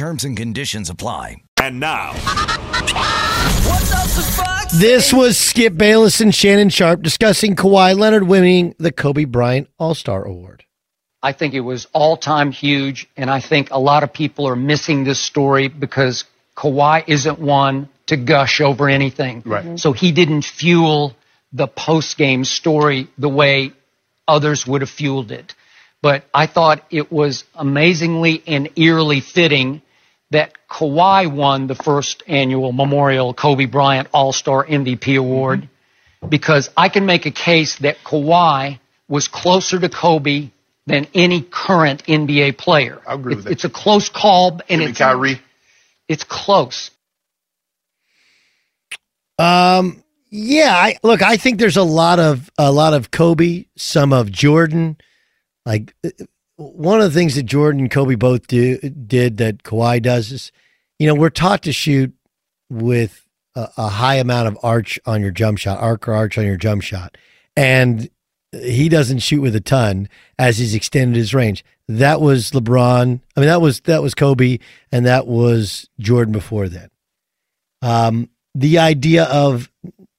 Terms and conditions apply. And now, What's up, the Fox? This was Skip Bayless and Shannon Sharpe discussing Kawhi Leonard winning the Kobe Bryant All Star Award. I think it was all time huge, and I think a lot of people are missing this story because Kawhi isn't one to gush over anything. Right. So he didn't fuel the post game story the way others would have fueled it. But I thought it was amazingly and eerily fitting that Kawhi won the first annual Memorial Kobe Bryant All Star MVP award because I can make a case that Kawhi was closer to Kobe than any current NBA player. I agree with that. It's a close call, and Him it's Kyrie. It's close. Um, yeah, I look. I think there's a lot of a lot of Kobe, some of Jordan. Like one of the things that Jordan and Kobe both do did that Kawhi does is, you know, we're taught to shoot with a, a high amount of arch on your jump shot, arc or arch on your jump shot, and he doesn't shoot with a ton as he's extended his range. That was LeBron. I mean, that was that was Kobe, and that was Jordan before then. Um, the idea of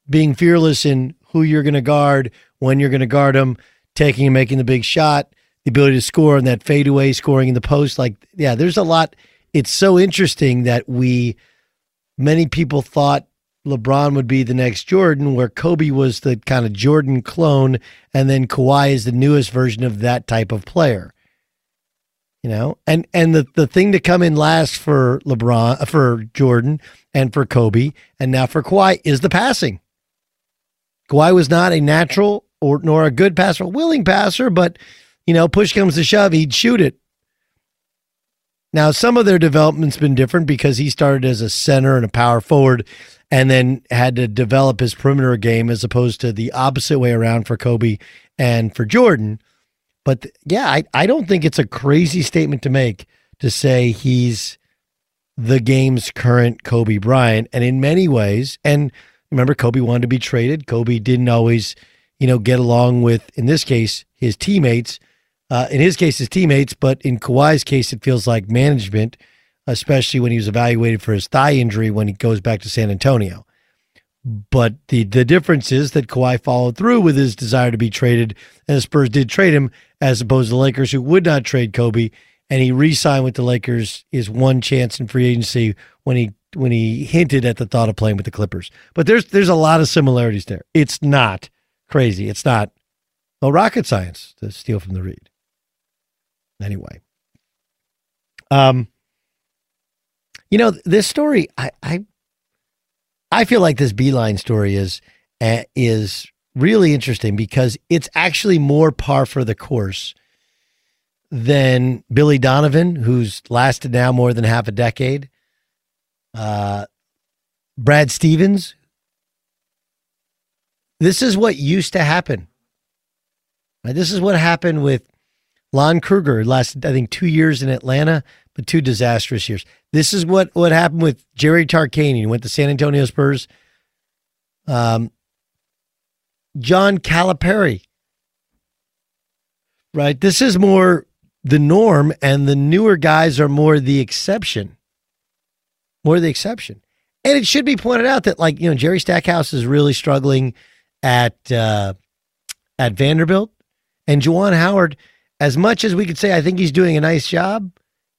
being fearless in who you're going to guard, when you're going to guard them, taking and making the big shot, the ability to score and that fadeaway scoring in the post. Like, yeah, there's a lot. It's so interesting that we, many people thought LeBron would be the next Jordan, where Kobe was the kind of Jordan clone, and then Kawhi is the newest version of that type of player. You know, and and the the thing to come in last for LeBron, uh, for Jordan, and for Kobe, and now for Kawhi is the passing. Kawhi was not a natural or nor a good passer, a willing passer, but you know, push comes to shove, he'd shoot it. Now, some of their development's been different because he started as a center and a power forward and then had to develop his perimeter game as opposed to the opposite way around for Kobe and for Jordan. But yeah, I, I don't think it's a crazy statement to make to say he's the game's current Kobe Bryant. And in many ways, and remember, Kobe wanted to be traded. Kobe didn't always, you know, get along with, in this case, his teammates. Uh, in his case, his teammates, but in Kawhi's case, it feels like management, especially when he was evaluated for his thigh injury when he goes back to San Antonio. But the the difference is that Kawhi followed through with his desire to be traded, and the Spurs did trade him, as opposed to the Lakers, who would not trade Kobe, and he re-signed with the Lakers. Is one chance in free agency when he when he hinted at the thought of playing with the Clippers. But there's there's a lot of similarities there. It's not crazy. It's not well rocket science to steal from the read. Anyway, um, you know this story. I I I feel like this Beilein story is uh, is really interesting because it's actually more par for the course than Billy Donovan, who's lasted now more than half a decade. Uh, Brad Stevens. This is what used to happen. This is what happened with Lon Kruger. Lasted, I think, two years in Atlanta, but two disastrous years. This is what what happened with Jerry Tarkanian. He went to San Antonio Spurs. Um, John Calipari. Right. This is more the norm, and the newer guys are more the exception. More the exception. And it should be pointed out that, like, you know, Jerry Stackhouse is really struggling at uh, at Vanderbilt, and Juwan Howard, as much as we could say I think he's doing a nice job,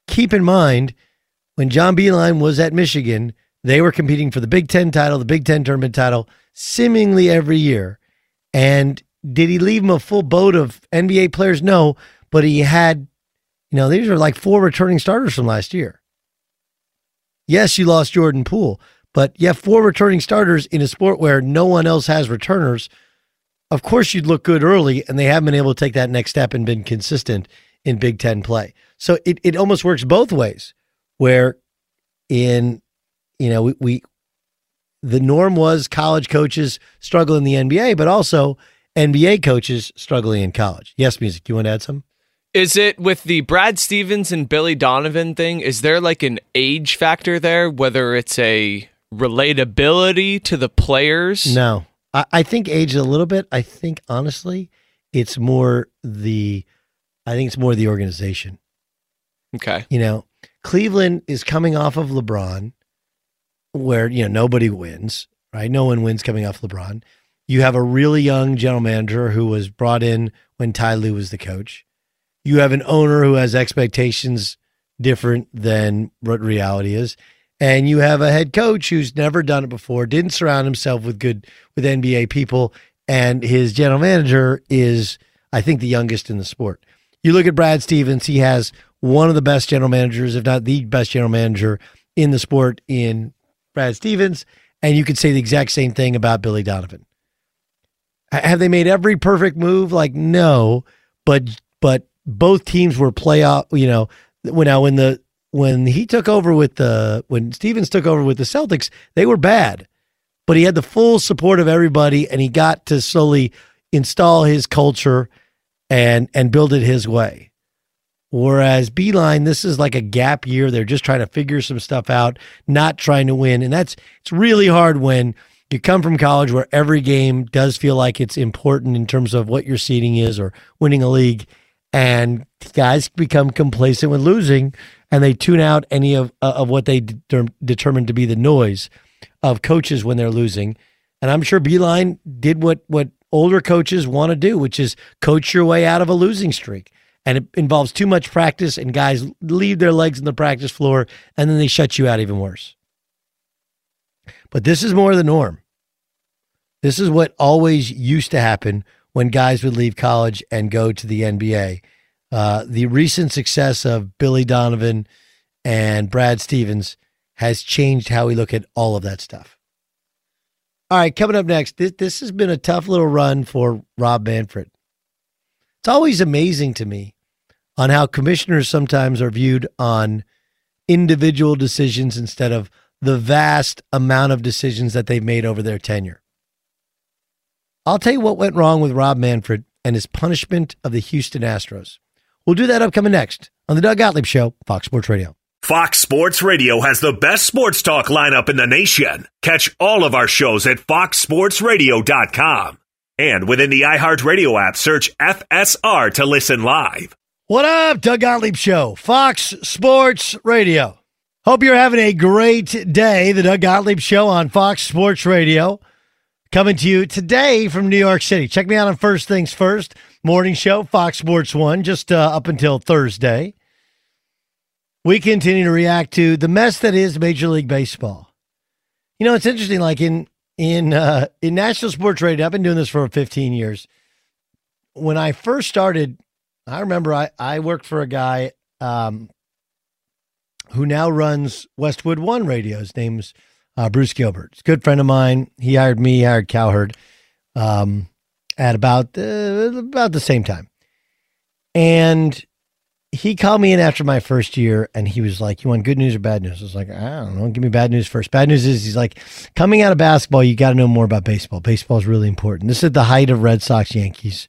keep in mind when John Beilein was at Michigan, they were competing for the Big Ten title, the Big Ten tournament title, seemingly every year. And did he leave him a full boat of NBA players? No, but he had, you know, these are like four returning starters from last year. Yes, you lost Jordan Poole, but you have four returning starters in a sport where no one else has returners. Of course, you'd look good early, and they haven't been able to take that next step and been consistent in Big Ten play. So it, it almost works both ways, where in, you know, we, we the norm was college coaches struggle in the NBA, but also NBA coaches struggling in college. Yes, music. You want to add some? Is it with the Brad Stevens and Billy Donovan thing? Is there like an age factor there, whether it's a relatability to the players? No, I, I think age a little bit. I think honestly, it's more the, I think it's more the organization. Okay. You know, Cleveland is coming off of LeBron, where you know nobody wins, right? No one wins coming off LeBron. You have a really young general manager who was brought in when Ty Lue was the coach you have an owner who has expectations different than what reality is and you have a head coach who's never done it before didn't surround himself with good with nba people and his general manager is i think the youngest in the sport you look at brad stevens he has one of the best general managers if not the best general manager in the sport in brad stevens and you could say the exact same thing about billy donovan have they made every perfect move like no but but both teams were playoff. You know, when now when the when he took over with the when Stevens took over with the Celtics, they were bad, but he had the full support of everybody, and he got to slowly install his culture and and build it his way. Whereas Beilein, this is like a gap year. They're just trying to figure some stuff out, not trying to win, and that's it's really hard when You come from college where every game does feel like it's important in terms of what your seeding is or winning a league, and guys become complacent with losing, and they tune out any of uh, of what they de- determine to be the noise of coaches when they're losing. And I'm sure Beilein did what what older coaches want to do, which is coach your way out of a losing streak. And it involves too much practice, and guys leave their legs in the practice floor, and then they shut you out even worse. But this is more the norm. This is what always used to happen when guys would leave college and go to the NBA. Uh, the recent success of Billy Donovan and Brad Stevens has changed how we look at all of that stuff. All right, coming up next, this, this has been a tough little run for Rob Manfred. It's always amazing to me on how commissioners sometimes are viewed on individual decisions instead of the vast amount of decisions that they've made over their tenure. I'll tell you what went wrong with Rob Manfred and his punishment of the Houston Astros. We'll do that upcoming next on the Doug Gottlieb Show, Fox Sports Radio. Fox Sports Radio has the best sports talk lineup in the nation. Catch all of our shows at foxsportsradio.com. And within the iHeartRadio app, search FSR to listen live. What up, Doug Gottlieb Show, Fox Sports Radio. Hope you're having a great day. The Doug Gottlieb Show on Fox Sports Radio. Coming to you today from New York City. Check me out on First Things First, morning show, Fox Sports One, just uh, up until Thursday. We continue to react to the mess that is Major League Baseball. You know, it's interesting. Like in in uh, in national sports radio, I've been doing this for 15 years. When I first started, I remember I I worked for a guy um, who now runs Westwood One Radio. His name's uh, Bruce Gilbert. He's a good friend of mine. He hired me, he hired Cowherd um, at about uh, about the same time. And he called me in after my first year and he was like, You want good news or bad news? I was like, I don't know. Give me bad news first. Bad news is he's like, Coming out of basketball, you got to know more about baseball. Baseball is really important. This is the height of Red Sox Yankees.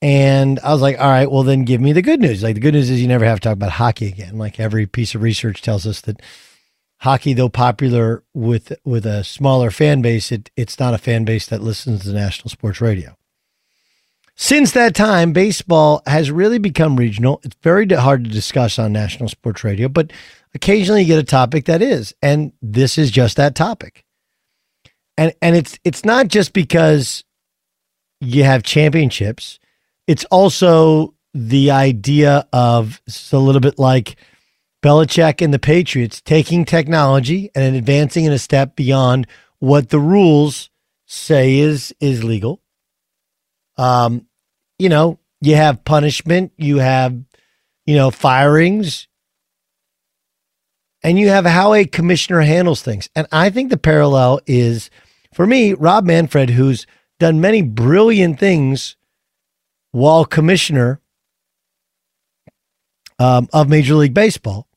And I was like, all right, well, then give me the good news. Like, the good news is you never have to talk about hockey again. Like, every piece of research tells us that hockey, though popular with with a smaller fan base, it, it's not a fan base that listens to national sports radio. Since that time, baseball has really become regional. It's very hard to discuss on national sports radio, but occasionally you get a topic that is, and this is just that topic. And and it's it's not just because you have championships it's also the idea of it's a little bit like Belichick and the Patriots taking technology and advancing in a step beyond what the rules say is is legal. Um, you know, you have punishment, you have, you know, firings, and you have how a commissioner handles things. And I think the parallel is for me, Rob Manfred, who's done many brilliant things while commissioner um, of Major League Baseball.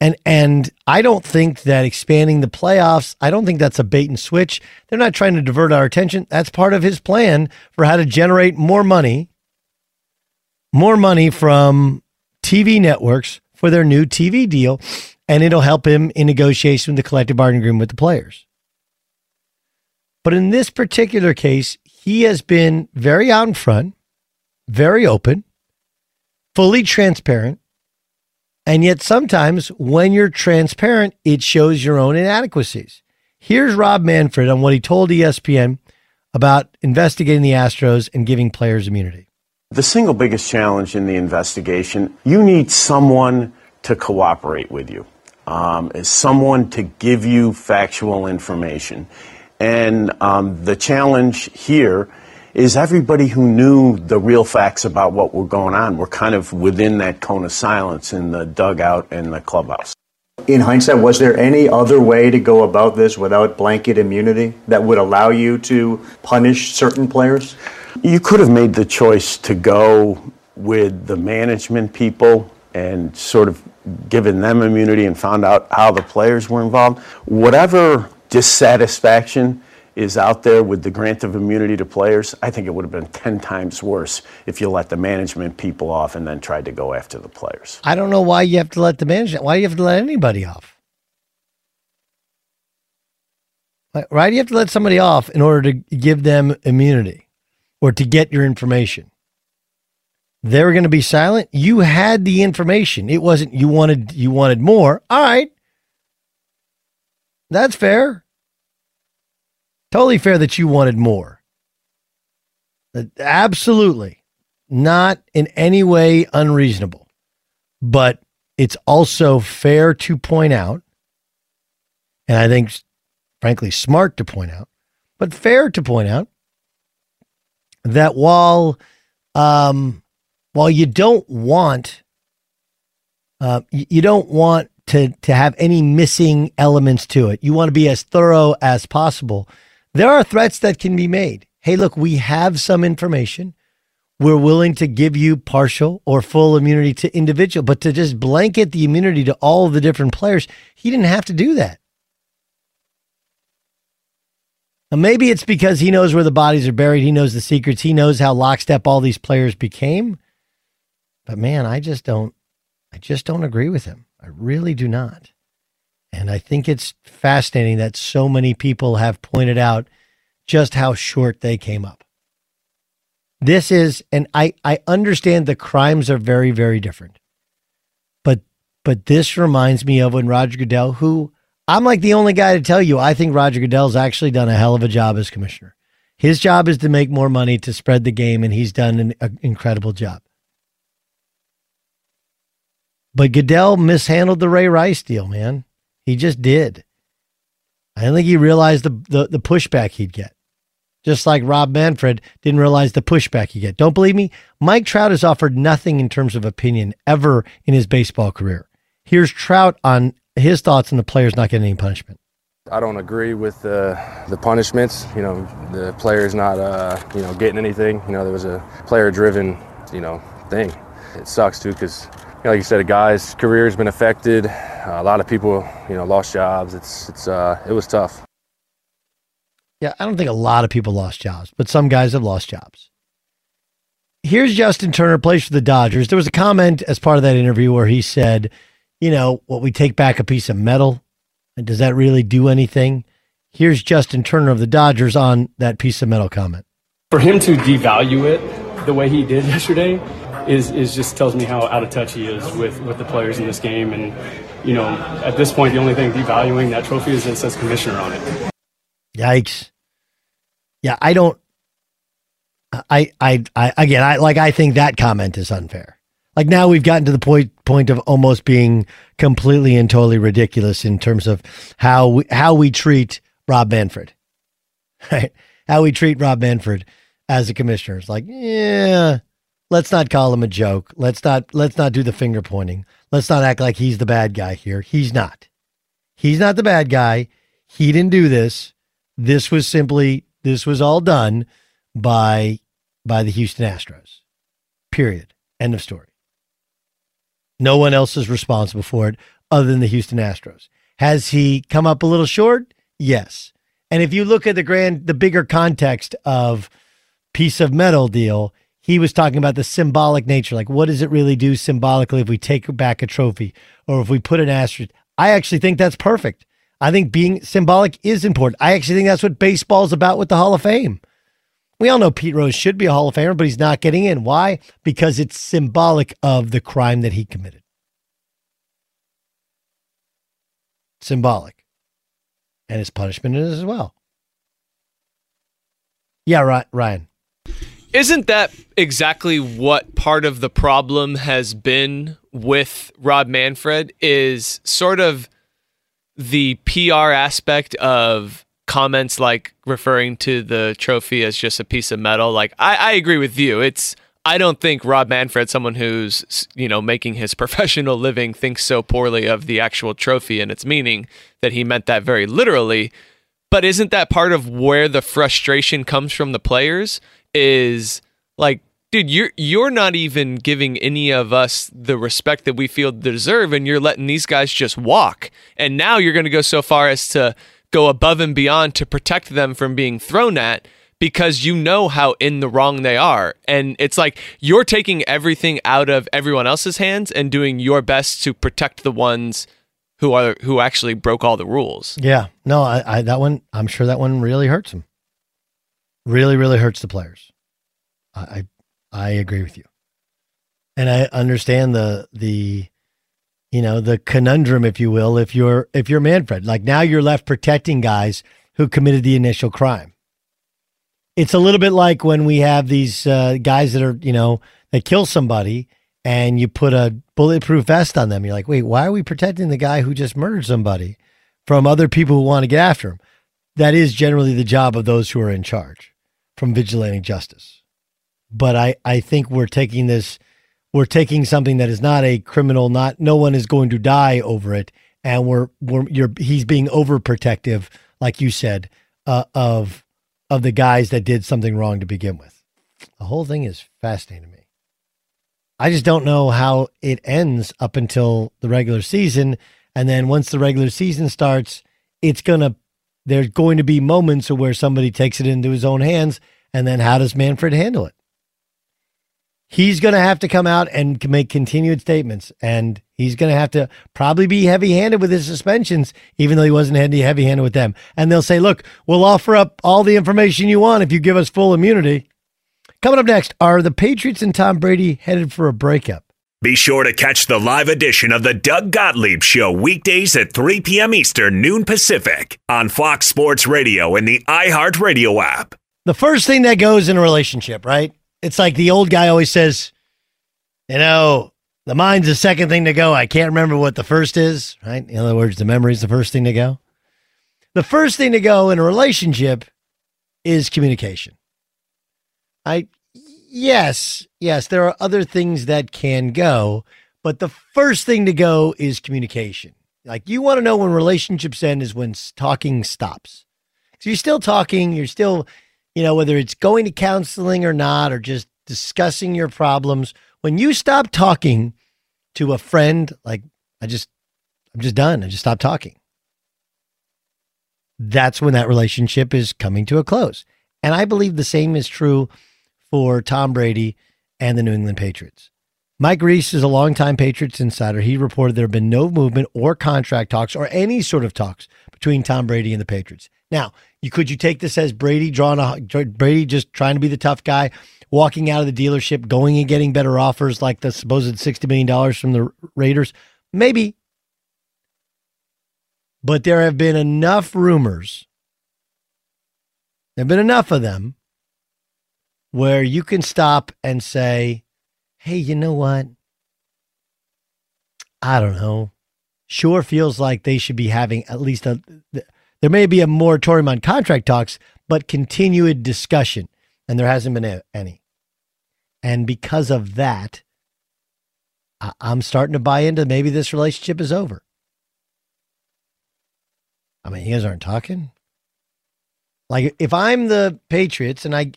And and I don't think that expanding the playoffs, I don't think that's a bait and switch. They're not trying to divert our attention. That's part of his plan for how to generate more money, more money from TV networks for their new TV deal, and it'll help him in negotiation with the collective bargaining agreement with the players. But in this particular case, he has been very out in front very open, fully transparent. And yet, sometimes when you're transparent, it shows your own inadequacies. Here's Rob Manfred on what he told ESPN about investigating the Astros and giving players immunity. The single biggest challenge in the investigation, you need someone to cooperate with you, um, is someone to give you factual information. And um, the challenge here is everybody who knew the real facts about what were going on were kind of within that cone of silence in the dugout and the clubhouse. In hindsight, was there any other way to go about this without blanket immunity that would allow you to punish certain players? You could have made the choice to go with the management people and sort of given them immunity and found out how the players were involved. Whatever dissatisfaction is out there with the grant of immunity to players, I think it would have been 10 times worse if you let the management people off and then tried to go after the players. I don't know why you have to let the management, why do you have to let anybody off. Right? You have to let somebody off in order to give them immunity or to get your information. They were going to be silent. You had the information. It wasn't you wanted you wanted more. All right. That's fair. Totally fair that you wanted more. Absolutely. Not in any way unreasonable. But it's also fair to point out, and I think, frankly, smart to point out, but fair to point out that while um, while you don't want uh, you don't want to to have any missing elements to it, you want to be as thorough as possible. There are threats that can be made. Hey, look, we have some information we're willing to give you partial or full immunity to individual, but to just blanket the immunity to all of the different players, he didn't have to do that. Now, maybe it's because he knows where the bodies are buried. He knows the secrets. He knows how lockstep all these players became. But man, I just don't, I just don't agree with him. I really do not. And I think it's fascinating that so many people have pointed out just how short they came up. This is, and I, I understand the crimes are very, very different. But but this reminds me of when Roger Goodell, who I'm like the only guy to tell you, I think Roger Goodell's actually done a hell of a job as commissioner. His job is to make more money to spread the game, and he's done an, an incredible job. But Goodell mishandled the Ray Rice deal, man. He just did. I don't think he realized the, the, the pushback he'd get just like Rob Manfred didn't realize the pushback he'd get. Don't believe me? Mike Trout has offered nothing in terms of opinion ever in his baseball career. Here's Trout on his thoughts on the players not getting any punishment. I don't agree with uh, the punishments. You know, the players not uh, you know getting anything. You know, there was a player-driven you know thing. It sucks too because know, like you said, a guy's career has been affected. Uh, a lot of people you know lost jobs. It's it's uh, it was tough. Yeah, I don't think a lot of people lost jobs, but some guys have lost jobs. Here's Justin Turner, plays for the Dodgers. There was a comment as part of that interview where he said, you know, what we take back a piece of metal, and does that really do anything? Here's Justin Turner of the Dodgers on that piece of metal comment. For him to devalue it the way he did yesterday is is just tells me how out of touch he is with with the players in this game and you know, at this point the only thing devaluing that trophy is it says commissioner on it. Yikes. Yeah, I don't. I, I, I, again, I like, I think that comment is unfair. Like now we've gotten to the point, point of almost being completely and totally ridiculous in terms of how we, how we treat Rob Manfred, right? How we treat Rob Manfred as a commissioner. It's like, yeah, let's not call him a joke. Let's not, let's not do the finger pointing. Let's not act like he's the bad guy here. He's not. He's not the bad guy. He didn't do this. This was simply this was all done by by the Houston Astros. Period. End of story. No one else is responsible for it other than the Houston Astros. Has he come up a little short? Yes. And if you look at the grand the bigger context of piece of metal deal, he was talking about the symbolic nature. Like, what does it really do symbolically if we take back a trophy or if we put an asterisk? I actually think that's perfect. I think being symbolic is important. I actually think that's what baseball's about with the Hall of Fame. We all know Pete Rose should be a Hall of Famer, but he's not getting in. Why? Because it's symbolic of the crime that he committed. Symbolic. And his punishment is as well. Yeah, right, Ryan. Isn't that exactly what part of the problem has been with Rob Manfred? Is sort of the PR aspect of comments like referring to the trophy as just a piece of metal, like I, I agree with you. It's I don't think Rob Manfred, someone who's you know making his professional living, thinks so poorly of the actual trophy and its meaning that he meant that very literally. But isn't that part of where the frustration comes from the players? Is like dude, you're you're not even giving any of us the respect that we feel deserve, and you're letting these guys just walk. And now you're going to go so far as to go above and beyond to protect them from being thrown at because you know how in the wrong they are. And it's like you're taking everything out of everyone else's hands and doing your best to protect the ones who are who actually broke all the rules. Yeah, no, I, I that one. I'm sure that one really hurts him. Really, really hurts the players. I, I, I agree with you, and I understand the the, you know, the conundrum, if you will, if you're if you're Manfred, like now you're left protecting guys who committed the initial crime. It's a little bit like when we have these uh, guys that are, you know, that kill somebody and you put a bulletproof vest on them. You're like, wait, why are we protecting the guy who just murdered somebody from other people who want to get after him? That is generally the job of those who are in charge from vigilante justice. But I, I think we're taking this, we're taking something that is not a criminal, not no one is going to die over it, and we're we're you're he's being overprotective, like you said, uh, of of the guys that did something wrong to begin with. The whole thing is fascinating to me. I just don't know how it ends up until the regular season. And then once the regular season starts, it's to, there's going to be moments where somebody takes it into his own hands. And then how does Manfred handle it? He's going to have to come out and make continued statements. And he's going to have to probably be heavy handed with his suspensions, even though he wasn't heavy handed with them. And they'll say, look, we'll offer up all the information you want if you give us full immunity. Coming up next, are the Patriots and Tom Brady headed for a breakup? Be sure to catch the live edition of the Doug Gottlieb Show weekdays at 3 p.m. Eastern, noon Pacific on Fox Sports Radio and the iHeartRadio app. The first thing that goes in a relationship, right? It's like the old guy always says, you know, the mind's the second thing to go. I can't remember what the first is, right? In other words, the memory's the first thing to go. The first thing to go in a relationship is communication. I yes, yes, there are other things that can go, but the first thing to go is communication. Like you want to know when relationships end is when talking stops. So you're still talking, you're still, you know, whether it's going to counseling or not, or just discussing your problems. When you stop talking to a friend, like I just, I'm just done. I just stopped talking. That's when that relationship is coming to a close. And I believe the same is true for Tom Brady and the New England Patriots. Mike Reiss is a longtime Patriots insider. He reported there have been no movement or contract talks or any sort of talks between Tom Brady and the Patriots. Now, you could you take this as Brady drawing a Brady just trying to be the tough guy, walking out of the dealership, going and getting better offers like the supposed sixty million dollars from the Raiders? Maybe, but there have been enough rumors. There have been enough of them where you can stop and say, hey, you know what? I don't know. Sure feels like they should be having at least a, there may be a moratorium on contract talks, but continued discussion. And there hasn't been any. And because of that, I'm starting to buy into maybe this relationship is over. I mean, you guys aren't talking. Like, if I'm the Patriots and I,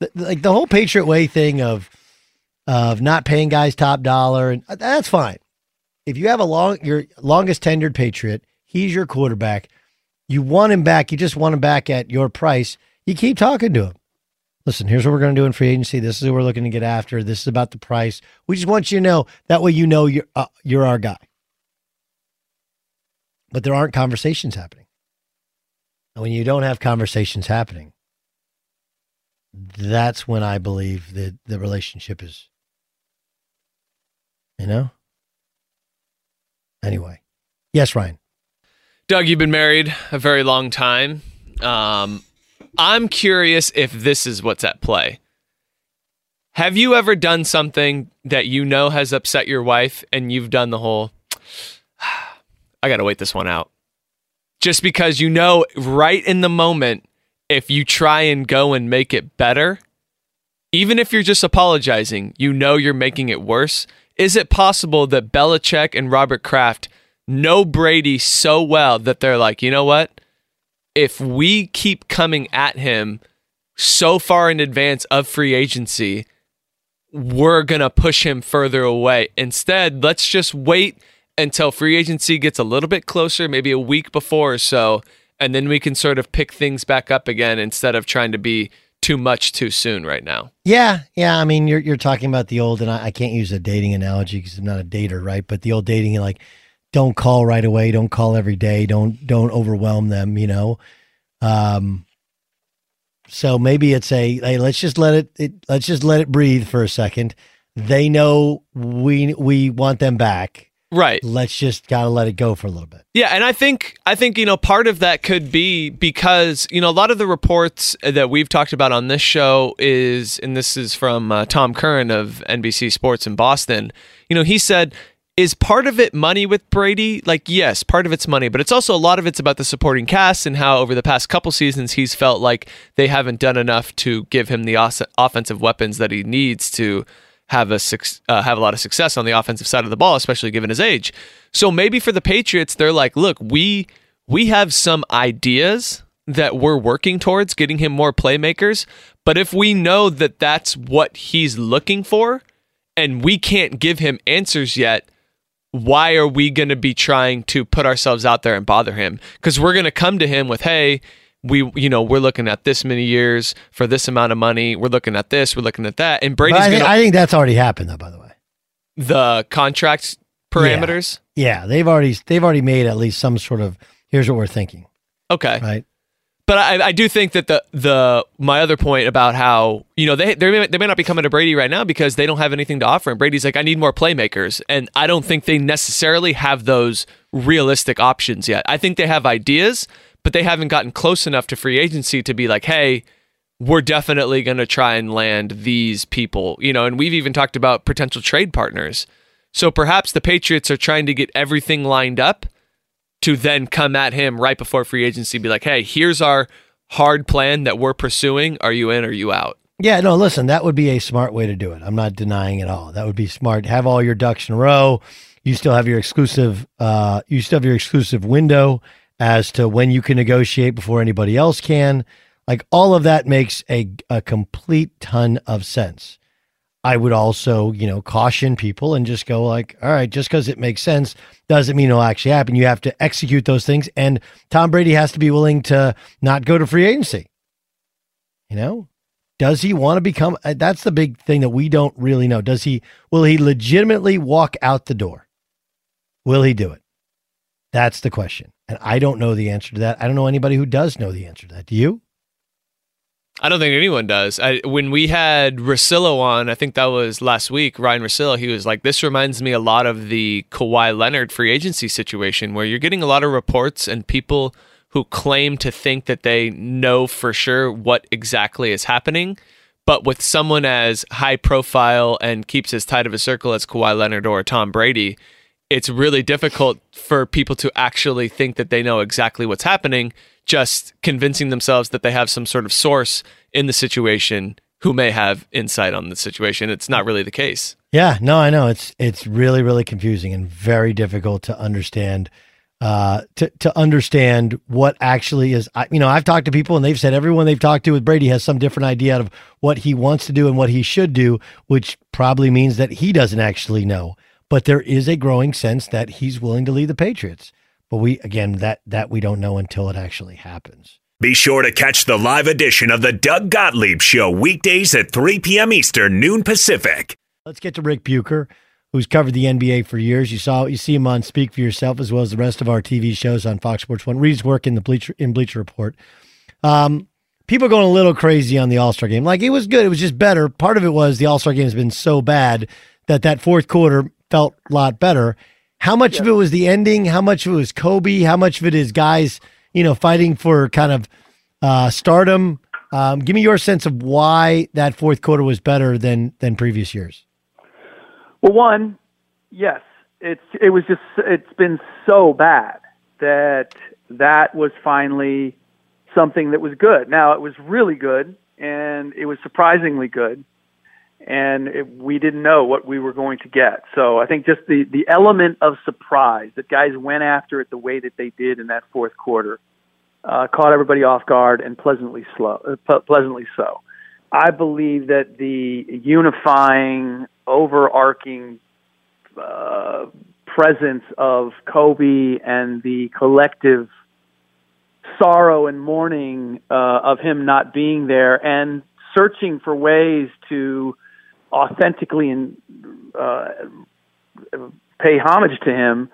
the, like the whole Patriot Way thing of of not paying guys top dollar, and uh, that's fine. If you have a long your longest tenured Patriot, he's your quarterback. You want him back. You just want him back at your price. You keep talking to him. Listen, here's what we're going to do in free agency. This is what we're looking to get after. This is about the price. We just want you to know that way you know you're uh, you're our guy. But there aren't conversations happening. And when you don't have conversations happening, that's when I believe that the relationship is, you know? Anyway. Yes, Ryan. Doug, you've been married a very long time. Um, I'm curious if this is what's at play. Have you ever done something that you know has upset your wife and you've done the whole, I got to wait this one out? Just because you know right in the moment if you try and go and make it better, even if you're just apologizing, you know you're making it worse. Is it possible that Belichick and Robert Kraft know Brady so well that they're like, you know what? If we keep coming at him so far in advance of free agency, we're going to push him further away. Instead, let's just wait until free agency gets a little bit closer, maybe a week before or so, and then we can sort of pick things back up again instead of trying to be too much too soon right now. Yeah, yeah. I mean, you're you're talking about the old, and I, I can't use a dating analogy because I'm not a dater, right? But the old dating, like don't call right away. Don't call every day. Don't don't overwhelm them. You know. Um, so maybe it's a hey, let's just let it, it let's just let it breathe for a second. They know we we want them back. Right. Let's just gotta let it go for a little bit. Yeah, and I think I think you know part of that could be because you know a lot of the reports that we've talked about on this show is, and this is from uh, Tom Curran of NBC Sports in Boston. You know, he said is part of it money with Brady? Like, yes, part of it's money, but it's also a lot of it's about the supporting cast and how over the past couple seasons he's felt like they haven't done enough to give him the os- offensive weapons that he needs to have a uh, have a lot of success on the offensive side of the ball, especially given his age. So maybe for the Patriots, they're like, look, we we have some ideas that we're working towards getting him more playmakers, but if we know that that's what he's looking for, and we can't give him answers yet, why are we going to be trying to put ourselves out there and bother him? Because we're going to come to him with, hey, we you know we're looking at this many years for this amount of money. We're looking at this we're looking at that. And brady's I think, gonna, I think that's already happened though by the way. The contract parameters? Yeah. yeah they've already they've already made at least some sort of here's what we're thinking. Okay. Right? But I, I do think that the the my other point about how you know they they may, they may not be coming to Brady right now because they don't have anything to offer. And Brady's like I need more playmakers. And I don't think they necessarily have those realistic options yet. I think they have ideas but they haven't gotten close enough to free agency to be like, hey, we're definitely going to try and land these people, you know, and we've even talked about potential trade partners. So perhaps the Patriots are trying to get everything lined up to then come at him right before free agency, be like, hey, here's our hard plan that we're pursuing. Are you in or are you out? Yeah, no, listen, that would be a smart way to do it. I'm not denying it all. That would be smart. Have all your ducks in a row. You still have your exclusive uh you still have your exclusive window as to when you can negotiate before anybody else can. Like all of that makes a, a complete ton of sense. I would also, you know, caution people and just go like, all right, just because it makes sense doesn't mean it'll actually happen. You have to execute those things. And Tom Brady has to be willing to not go to free agency. You know, does he want to become? Uh, that's the big thing that we don't really know. Does he, will he legitimately walk out the door? Will he do it? That's the question. And I don't know the answer to that. I don't know anybody who does know the answer to that. Do you? I don't think anyone does. I, when we had Russillo on, I think that was last week, Ryan Russillo, he was like, This reminds me a lot of the Kawhi Leonard free agency situation where you're getting a lot of reports and people who claim to think that they know for sure what exactly is happening. But with someone as high profile and keeps as tight of a circle as Kawhi Leonard or Tom Brady, it's really difficult for people to actually think that they know exactly what's happening, just convincing themselves that they have some sort of source in the situation who may have insight on the situation. It's not really the case. Yeah, no, I know. It's it's really, really confusing and very difficult to understand uh, to to understand what actually is. I, You know, I've talked to people and they've said everyone they've talked to with Brady has some different idea of what he wants to do and what he should do, which probably means that he doesn't actually know but there is a growing sense that he's willing to lead the Patriots. But we again that that we don't know until it actually happens. Be sure to catch the live edition of the Doug Gottlieb Show weekdays at 3 p.m. Eastern, noon Pacific. Let's get to Rick Bucher, who's covered the NBA for years. You saw you see him on Speak for Yourself as well as the rest of our TV shows on Fox Sports One. Reads work in the Bleacher in Bleacher Report. Um, people going a little crazy on the All Star game. Like it was good, it was just better. Part of it was the All Star game has been so bad that that fourth quarter felt a lot better. How much yeah. of it was the ending? How much of it was Kobe? How much of it is guys, you know, fighting for kind of uh, stardom? Um, give me your sense of why that fourth quarter was better than than previous years. Well, one, yes, it's it was just it's been so bad that that was finally something that was good. Now it was really good and it was surprisingly good and it, we didn't know what we were going to get. So I think just the the element of surprise that guys went after it the way that they did in that fourth quarter uh, caught everybody off guard and pleasantly slow, uh, pleasantly so. I believe that the unifying, overarching uh, presence of Kobe and the collective sorrow and mourning uh, of him not being there and searching for ways to authentically and uh, pay homage to him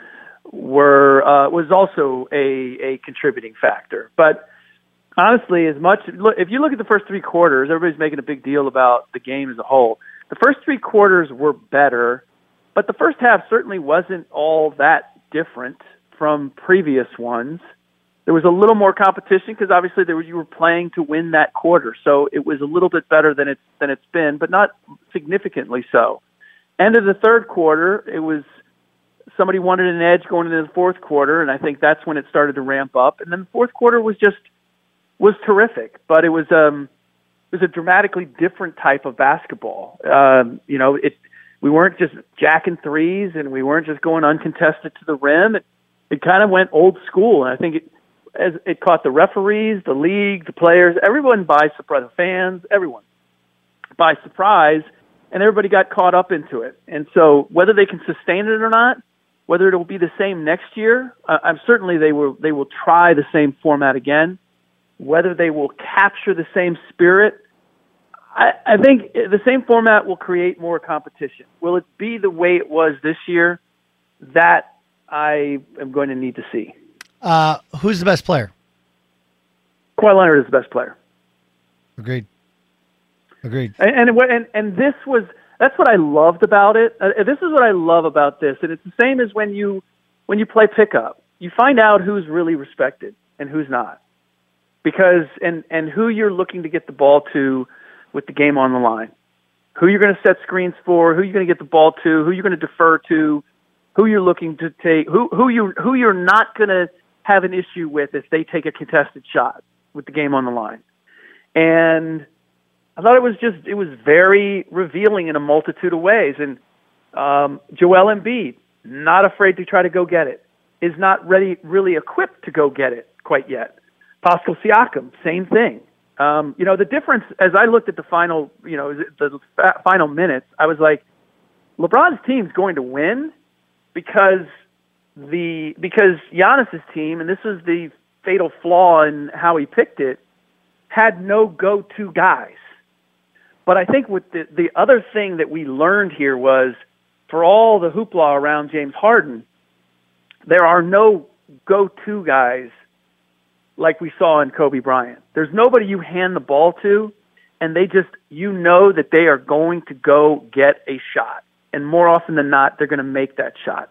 were uh, was also a a contributing factor. But honestly, as much if you look at the first three quarters, everybody's making a big deal about the game as a whole. The first three quarters were better, but the first half certainly wasn't all that different from previous ones. There was a little more competition because obviously there were, you were playing to win that quarter, so it was a little bit better than it's than it's been, but not significantly so. End of the third quarter, it was somebody wanted an edge going into the fourth quarter, and I think that's when it started to ramp up. And then the fourth quarter was just was terrific, but it was um it was a dramatically different type of basketball. Um, you know, it we weren't just jacking threes, and we weren't just going uncontested to the rim. It, it kind of went old school, and I think it as it caught the referees, the league, the players, everyone by surprise, the fans, everyone by surprise, and everybody got caught up into it. And so, whether they can sustain it or not, whether it will be the same next year, uh, I'm certainly they will they will try the same format again. Whether they will capture the same spirit, I, I think the same format will create more competition. Will it be the way it was this year? That I am going to need to see. Uh, who's the best player? Kawhi Leonard is the best player. Agreed. Agreed. And and and, and this was that's what I loved about it. Uh, this is what I love about this, and it's the same as when you when you play pickup. You find out who's really respected and who's not, because and and who you're looking to get the ball to with the game on the line, who you're going to set screens for, who you're going to get the ball to, who you're going to defer to, who you're looking to take, who who you who you're not going to have an issue with if they take a contested shot with the game on the line, and I thought it was just it was very revealing in a multitude of ways. And um, Joel Embiid, not afraid to try to go get it, is not ready, really equipped to go get it quite yet. Pascal Siakam, same thing. Um, you know, the difference as I looked at the final, you know, the final minutes, I was like, LeBron's team's going to win because the because Giannis's team, and this was the fatal flaw in how he picked it, had no go-to guys. But I think what the the other thing that we learned here was for all the hoopla around James Harden, there are no go-to guys like we saw in Kobe Bryant. There's nobody you hand the ball to and they just you know that they are going to go get a shot. And more often than not, they're going to make that shot.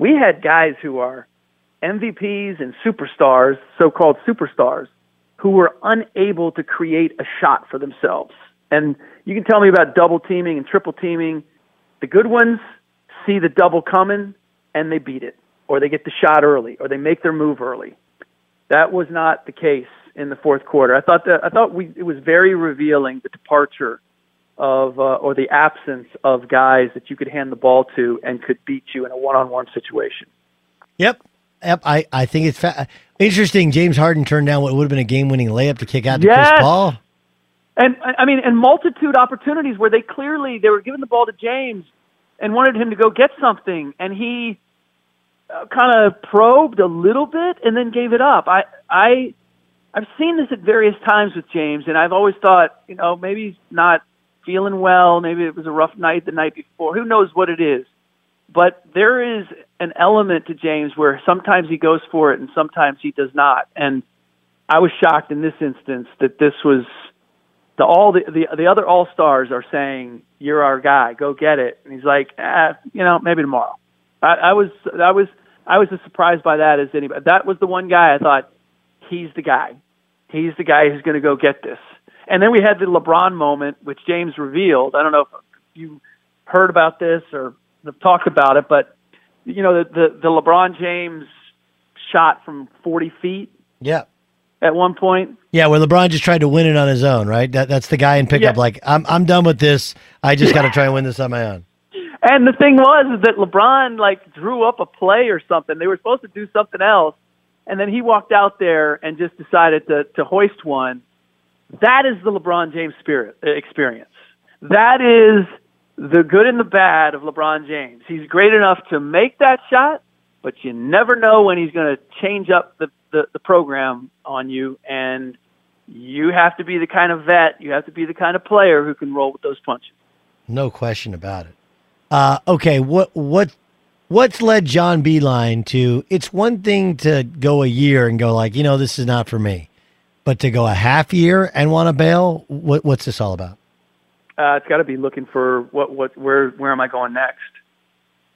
We had guys who are MVPs and superstars, so-called superstars, who were unable to create a shot for themselves. And you can tell me about double teaming and triple teaming. The good ones see the double coming and they beat it, or they get the shot early, or they make their move early. That was not the case in the fourth quarter. I thought that I thought we it was very revealing the departure of uh, or the absence of guys that you could hand the ball to and could beat you in a one-on-one situation. Yep. Yep, I, I think it's fa- interesting. James Harden turned down what would have been a game-winning layup to kick out to yes. Chris Paul. And I mean, and multitude opportunities where they clearly they were giving the ball to James and wanted him to go get something, and he uh, kind of probed a little bit and then gave it up. I I I've seen this at various times with James, and I've always thought, you know, maybe he's not feeling well, maybe it was a rough night the night before. Who knows what it is? But there is an element to James where sometimes he goes for it and sometimes he does not. And I was shocked in this instance that this was the all the the, the other all stars are saying you're our guy, go get it, and he's like, eh, you know, maybe tomorrow. I, I was I was I was as surprised by that as anybody. That was the one guy I thought he's the guy. He's the guy who's going to go get this. And then we had the LeBron moment, which James revealed. I don't know if you heard about this or have talked about it, but you know the the, the LeBron James shot from 40 feet. Yeah at one point. Yeah, where LeBron just tried to win it on his own, right? That, that's the guy in pickup. Yeah. Like, I'm I'm done with this. I just got to try and win this on my own. And the thing was is that LeBron like drew up a play or something. They were supposed to do something else, and then he walked out there and just decided to to hoist one. That is the LeBron James spirit uh, experience. That is the good and the bad of LeBron James. He's great enough to make that shot, but you never know when he's going to change up the the, the program on you, and you have to be the kind of vet, you have to be the kind of player who can roll with those punches. No question about it. Uh, okay, what what What's led John Beilein to? It's one thing to go a year and go like, you know, this is not for me, but to go a half year and want to bail. What, what's this all about? Uh, it's got to be looking for what what where where am I going next?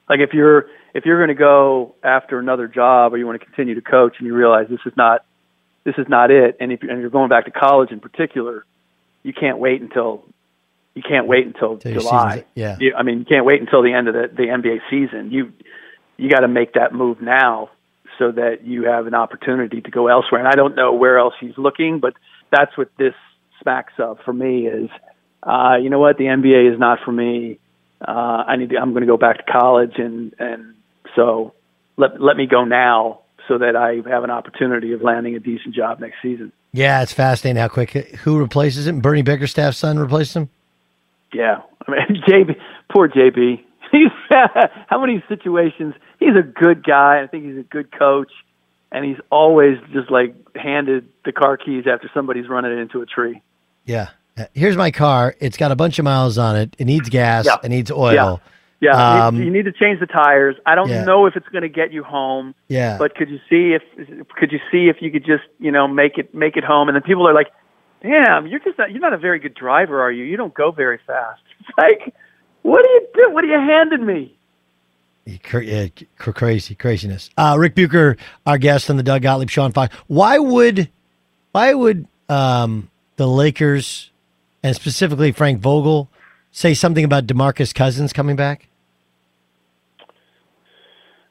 Like if you're if you're going to go after another job or you want to continue to coach and you realize this is not this is not it, and if you're, and you're going back to college in particular, you can't wait until you can't wait until your July. yeah. You, I mean, you can't wait until the end of the, the NBA season. You you got to make that move now so that you have an opportunity to go elsewhere. And I don't know where else he's looking, but that's what this smacks of for me is, uh, you know what, the NBA is not for me. Uh, I need to, I'm going to go back to college and, and so let, let me go now so that I have an opportunity of landing a decent job next season. Yeah, it's fascinating how quick. Who replaces him? Bernie Bickerstaff's son replaced him. Yeah, I mean, JB, poor JB. He's how many situations? He's a good guy. I think he's a good coach, and he's always just like handed the car keys after somebody's running it into a tree. Yeah. Here's my car. It's got a bunch of miles on it. It needs gas. Yeah. It needs oil. Yeah, you- Um, you, need to change the tires. I don't yeah. know if it's going to get you home. Yeah. But could you see if could you see if you could just you know make it make it home? And then people are like, "Damn, you're just not, you're not a very good driver, are you? You don't go very fast." It's like, what are you do? What are you handing me? Crazy craziness. Uh, Rick Bucher, our guest on the Doug Gottlieb Sean Fox. Why would why would um, the Lakers and specifically Frank Vogel say something about DeMarcus Cousins coming back?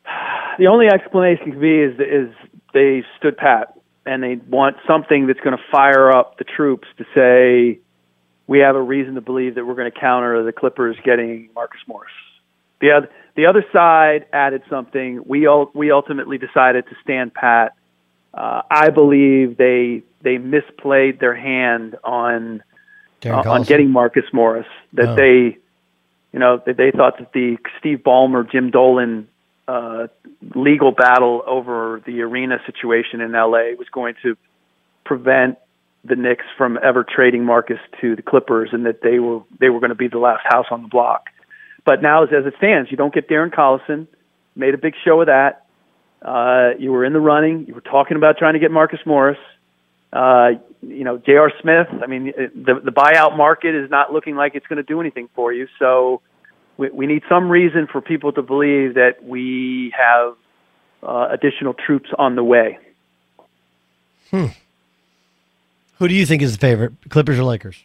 The only explanation could be is is they stood pat and they want something that's going to fire up the troops to say we have a reason to believe that we're going to counter the Clippers getting Marcus Morris. The other the other side added something. We all, we ultimately decided to stand pat. Uh, I believe they they misplayed their hand on uh, on getting Marcus Morris. That Oh. they, you know, that they thought that the Steve Ballmer, Jim Dolan uh, legal battle over the arena situation in LA was going to prevent the Knicks from ever trading Marcus to the Clippers, and that they were they were going to be the last house on the block. But now, as, as it stands, you don't get Darren Collison. Made a big show of that. Uh, you were in the running. You were talking about trying to get Marcus Morris. Uh, you know, J.R. Smith. I mean, the the buyout market is not looking like it's going to do anything for you. So we, we need some reason for people to believe that we have uh, additional troops on the way. Hmm. Who do you think is the favorite, Clippers or Lakers?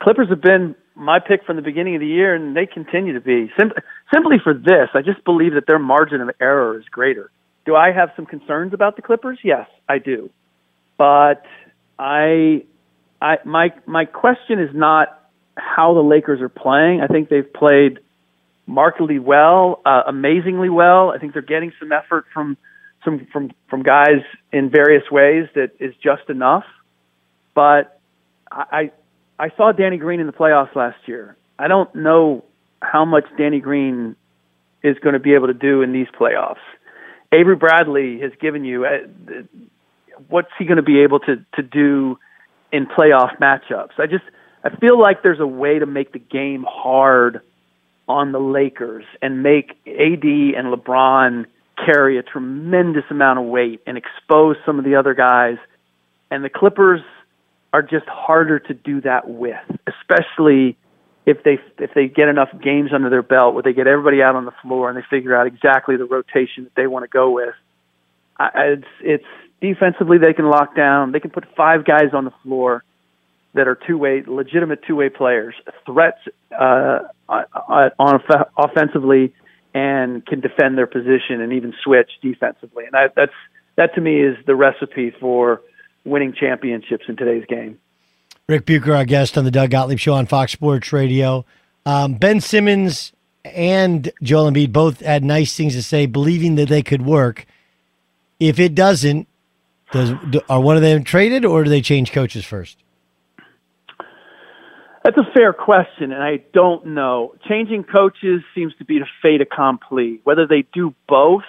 Clippers have been my pick from the beginning of the year, and they continue to be. Sim- simply for this, I just believe that their margin of error is greater. Do I have some concerns about the Clippers? Yes, I do. But I, I my my question is not how the Lakers are playing. I think they've played markedly well, uh, amazingly well. I think they're getting some effort from some from from guys in various ways that is just enough. But I I saw Danny Green in the playoffs last year. I don't know how much Danny Green is going to be able to do in these playoffs. Avery Bradley has given you uh, what's he going to be able to to do in playoff matchups. I just I feel like there's a way to make the game hard on the Lakers and make AD and LeBron carry a tremendous amount of weight and expose some of the other guys. And the Clippers are just harder to do that with, especially if they if they get enough games under their belt where they get everybody out on the floor and they figure out exactly the rotation that they want to go with. I, it's it's defensively they can lock down. They can put five guys on the floor that are two way legitimate two way players, threats uh, on off- offensively, and can defend their position and even switch defensively. And that, that's that to me is the recipe for winning championships in today's game. Rick Bucher, our guest on the Doug Gottlieb Show on Fox Sports Radio. Um, ben Simmons and Joel Embiid both had nice things to say, believing that they could work. If it doesn't, does are one of them traded or do they change coaches first? That's a fair question, and I don't know. Changing coaches seems to be the fait accompli. Whether they do both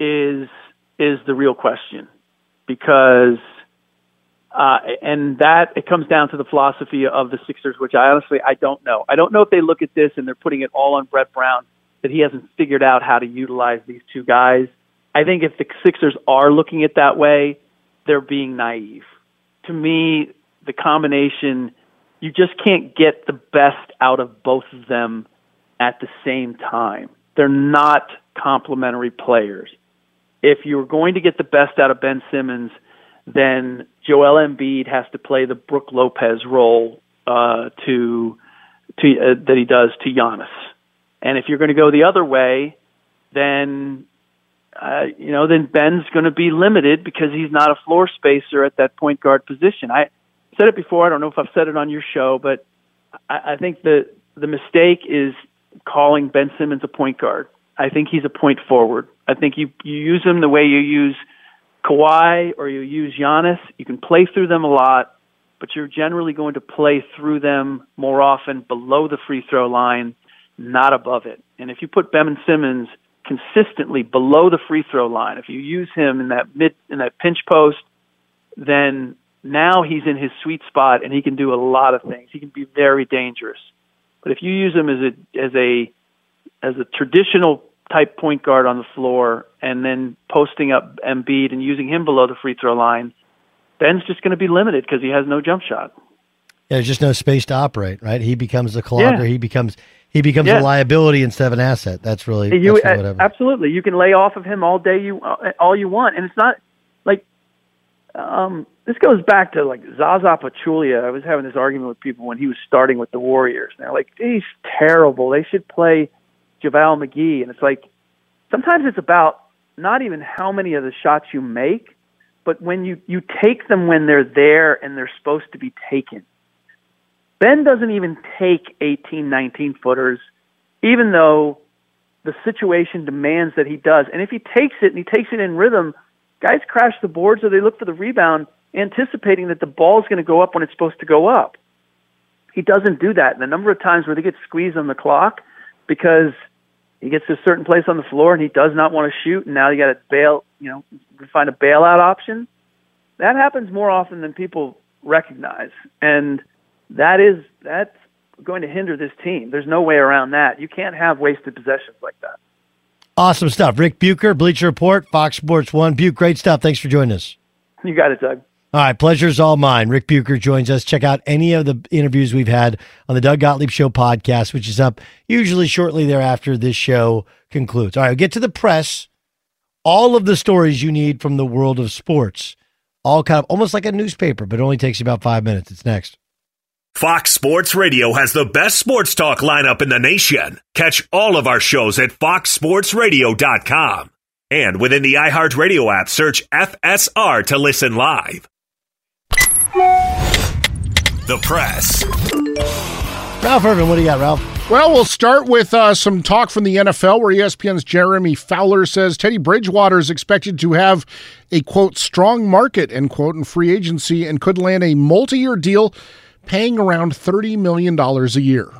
is is the real question, because uh, and that it comes down to the philosophy of the Sixers, which I honestly I don't know. I don't know if they look at this and they're putting it all on Brett Brown. that he hasn't figured out how to utilize these two guys. I think if the Sixers are looking at that way, they're being naive. To me, the combination, you just can't get the best out of both of them at the same time. They're not complementary players. If you're going to get the best out of Ben Simmons, then Joel Embiid has to play the Brook Lopez role uh, to to uh, that he does to Giannis. And if you're going to go the other way, then uh, you know then Ben's going to be limited because he's not a floor spacer at that point guard position. I said it before. I don't know if I've said it on your show, but I, I think the the mistake is calling Ben Simmons a point guard. I think he's a point forward. I think you you use him the way you use Kawhi or you use Giannis. You can play through them a lot, but you're generally going to play through them more often below the free throw line, not above it. And if you put Ben Simmons consistently below the free throw line, if you use him in that mid in that pinch post, then now he's in his sweet spot and he can do a lot of things. He can be very dangerous. But if you use him as a as a as a traditional type point guard on the floor and then posting up Embiid and using him below the free throw line, Ben's just going to be limited because he has no jump shot. Yeah, there's just no space to operate, right? He becomes a clogger. Yeah. He becomes he becomes Yeah. a liability instead of an asset. That's really, you that's really what happens. absolutely you can lay off of him all day you uh, all you want, and it's not like um, this goes back to like Zaza Pachulia. I was having this argument with people when he was starting with the Warriors. And they're like, he's terrible. They should play JaVale McGee. And it's like, sometimes it's about not even how many of the shots you make, but when you, you take them when they're there and they're supposed to be taken. Ben doesn't even take 18, 19 footers, even though the situation demands that he does. And if he takes it and he takes it in rhythm, guys crash the boards or they look for the rebound anticipating that the ball's going to go up when it's supposed to go up. He doesn't do that. And the number of times where they get squeezed on the clock because he gets to a certain place on the floor and he does not want to shoot and now you got to bail, you know, find a bailout option. That happens more often than people recognize. And that is that's going to hinder this team. There's no way around that. You can't have wasted possessions like that. Awesome stuff. Rick Bucher, Bleacher Report, Fox Sports One. Buke, great stuff. Thanks for joining us. You got it, Doug. All right, pleasure's all mine. Rick Bucher joins us. Check out any of the interviews we've had on the Doug Gottlieb Show podcast, which is up usually shortly thereafter this show concludes. All right, we'll get to the press. All of the stories you need from the world of sports, all kind of almost like a newspaper, but it only takes you about five minutes. It's next. Fox Sports Radio has the best sports talk lineup in the nation. Catch all of our shows at foxsportsradio.com. And within the iHeartRadio app, search FSR to listen live. The press. Ralph Irvin, what do you got, Ralph? Well, we'll start with uh, some talk from the NFL where ESPN's Jeremy Fowler says Teddy Bridgewater is expected to have a quote strong market end quote in free agency and could land a multi-year deal paying around $30 million a year.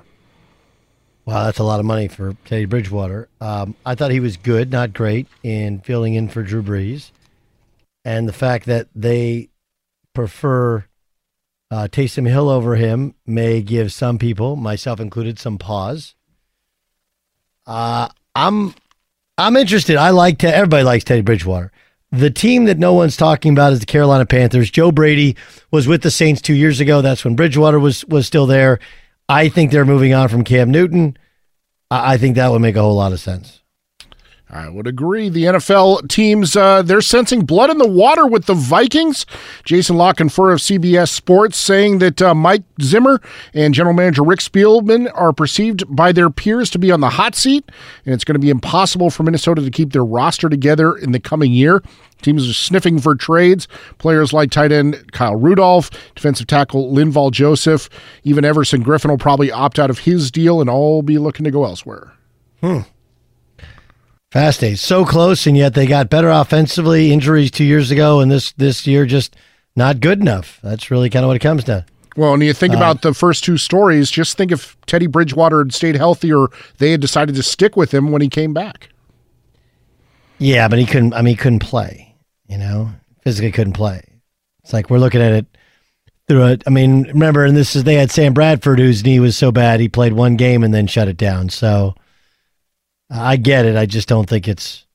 Wow, that's a lot of money for Teddy Bridgewater. Um, I thought he was good, not great, in filling in for Drew Brees. And the fact that they prefer uh, Taysom Hill over him may give some people, myself included, some pause. Uh, I'm I'm interested. I like Te- everybody likes Teddy Bridgewater. The team that no one's talking about is the Carolina Panthers. Joe Brady was with the Saints two years ago. That's when Bridgewater was was still there. I think they're moving on from Cam Newton. I I think that would make a whole lot of sense. I would agree. The NFL teams, uh, they're sensing blood in the water with the Vikings. Jason La Canfora of CBS Sports saying that uh, Mike Zimmer and general manager Rick Spielman are perceived by their peers to be on the hot seat, and it's going to be impossible for Minnesota to keep their roster together in the coming year. Teams are sniffing for trades. Players like tight end Kyle Rudolph, defensive tackle Linval Joseph, even Everson Griffen will probably opt out of his deal and all be looking to go elsewhere. Hmm. Fast days, so close, and yet they got better offensively. Injuries two years ago, and this this year just not good enough. That's really kind of what it comes to. Well, and you think Uh, about the first two stories, just think if Teddy Bridgewater had stayed healthy or they had decided to stick with him when he came back. Yeah, but he couldn't. I mean, he couldn't play. You know, physically couldn't play. It's like we're looking at it through it. I mean, remember, and this is they had Sam Bradford, whose knee was so bad he played one game and then shut it down. So I get it. I just don't think it's.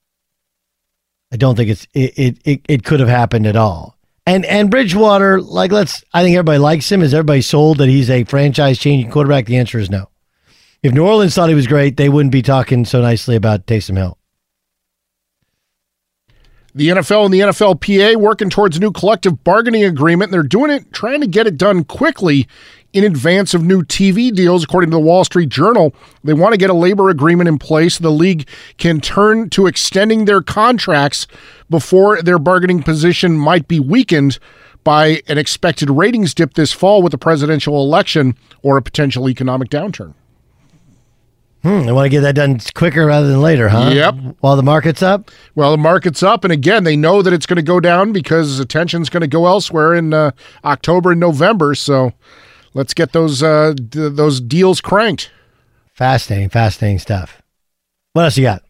I don't think it's it. It it, it could have happened at all. And and Bridgewater, like let's. I think everybody likes him. Is everybody sold that he's a franchise changing quarterback? The answer is no. If New Orleans thought he was great, they wouldn't be talking so nicely about Taysom Hill. The NFL and the NFLPA working towards a new collective bargaining agreement. They're doing it, trying to get it done quickly in advance of new TV deals, according to the Wall Street Journal. They want to get a labor agreement in place so the league can turn to extending their contracts before their bargaining position might be weakened by an expected ratings dip this fall with the presidential election or a potential economic downturn. Hmm, they want to get that done quicker rather than later, huh? Yep. While the market's up? Well, the market's up. And again, they know that it's going to go down because attention's going to go elsewhere in uh, October and November. So let's get those, uh, d- those deals cranked. Fascinating, fascinating stuff. What else you got?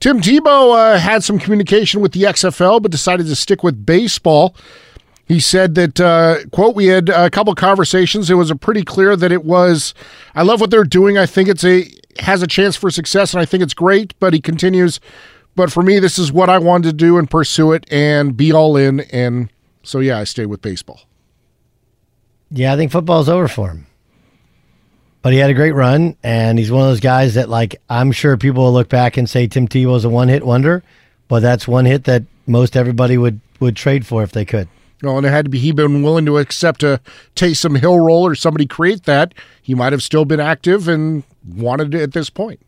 Tim Tebow uh, had some communication with the XFL, but decided to stick with baseball. He said that, uh, quote, we had a couple conversations. It was a pretty clear that it was, I love what they're doing. I think it's a, has a chance for success and I think it's great. But he continues, but for me, this is what I wanted to do and pursue it and be all in. And so, yeah, I stayed with baseball. Yeah, I think football's over for him. But he had a great run, and he's one of those guys that, like, I'm sure people will look back and say Tim Tebow Tebow's a one hit wonder, but that's one hit that most everybody would, would trade for if they could. No, and it had to be he been willing to accept a Taysom Hill role or somebody create that. He might have still been active and wanted it at this point.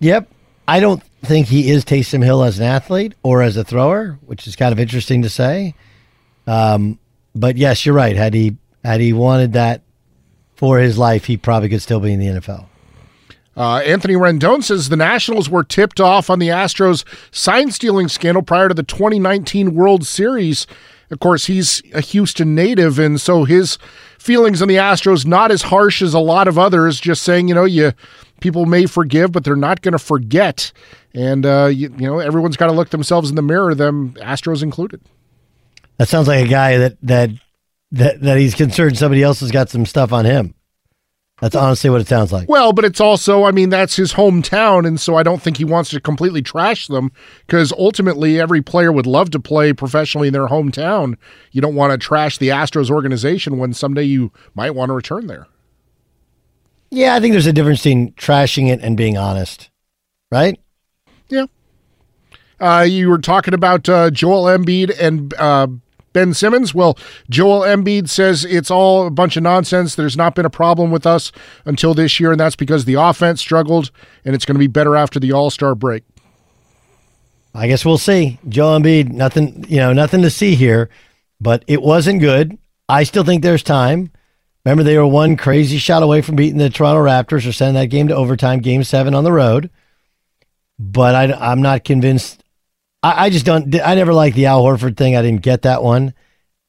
Yep. I don't think he is Taysom Hill as an athlete or as a thrower, which is kind of interesting to say. Um, but yes, you're right. Had he had he wanted that for his life, he probably could still be in the NFL. Uh, Anthony Rendon says the Nationals were tipped off on the Astros sign stealing scandal prior to the 2019 World Series. Of course, he's a Houston native, and so his feelings on the Astros not as harsh as a lot of others. Just saying, you know, you people may forgive, but they're not going to forget, and uh, you, you know, everyone's got to look themselves in the mirror, them Astros included. That sounds like a guy that that that that he's concerned somebody else has got some stuff on him. That's honestly what it sounds like. Well, but it's also, I mean, that's his hometown, and so I don't think he wants to completely trash them because ultimately every player would love to play professionally in their hometown. You don't want to trash the Astros organization when someday you might want to return there. Yeah, I think there's a difference between trashing it and being honest, right? Yeah. Uh, you were talking about uh, Joel Embiid and uh, Ben Simmons. Well, Joel Embiid says it's all a bunch of nonsense. There's not been a problem with us until this year, and that's because the offense struggled, and it's going to be better after the All Star break. I guess we'll see. Joel Embiid, nothing, you know, nothing to see here, but it wasn't good. I still think there's time. Remember, they were one crazy shot away from beating the Toronto Raptors or sending that game to overtime, game seven on the road. But I, I'm not convinced. I, I just don't, I never liked the Al Horford thing. I didn't get that one.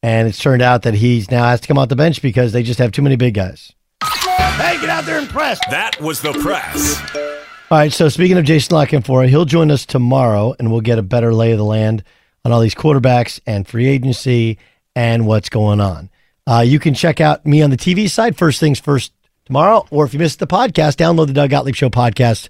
And it's turned out that he's now has to come off the bench because they just have too many big guys. Hey, get out there and press. That was the press. All right. So speaking of Jason La Canfora, he'll join us tomorrow, and we'll get a better lay of the land on all these quarterbacks and free agency and what's going on. Uh, you can check out me on the TV side first things first tomorrow, or if you missed the podcast, download the Doug Gottlieb Show podcast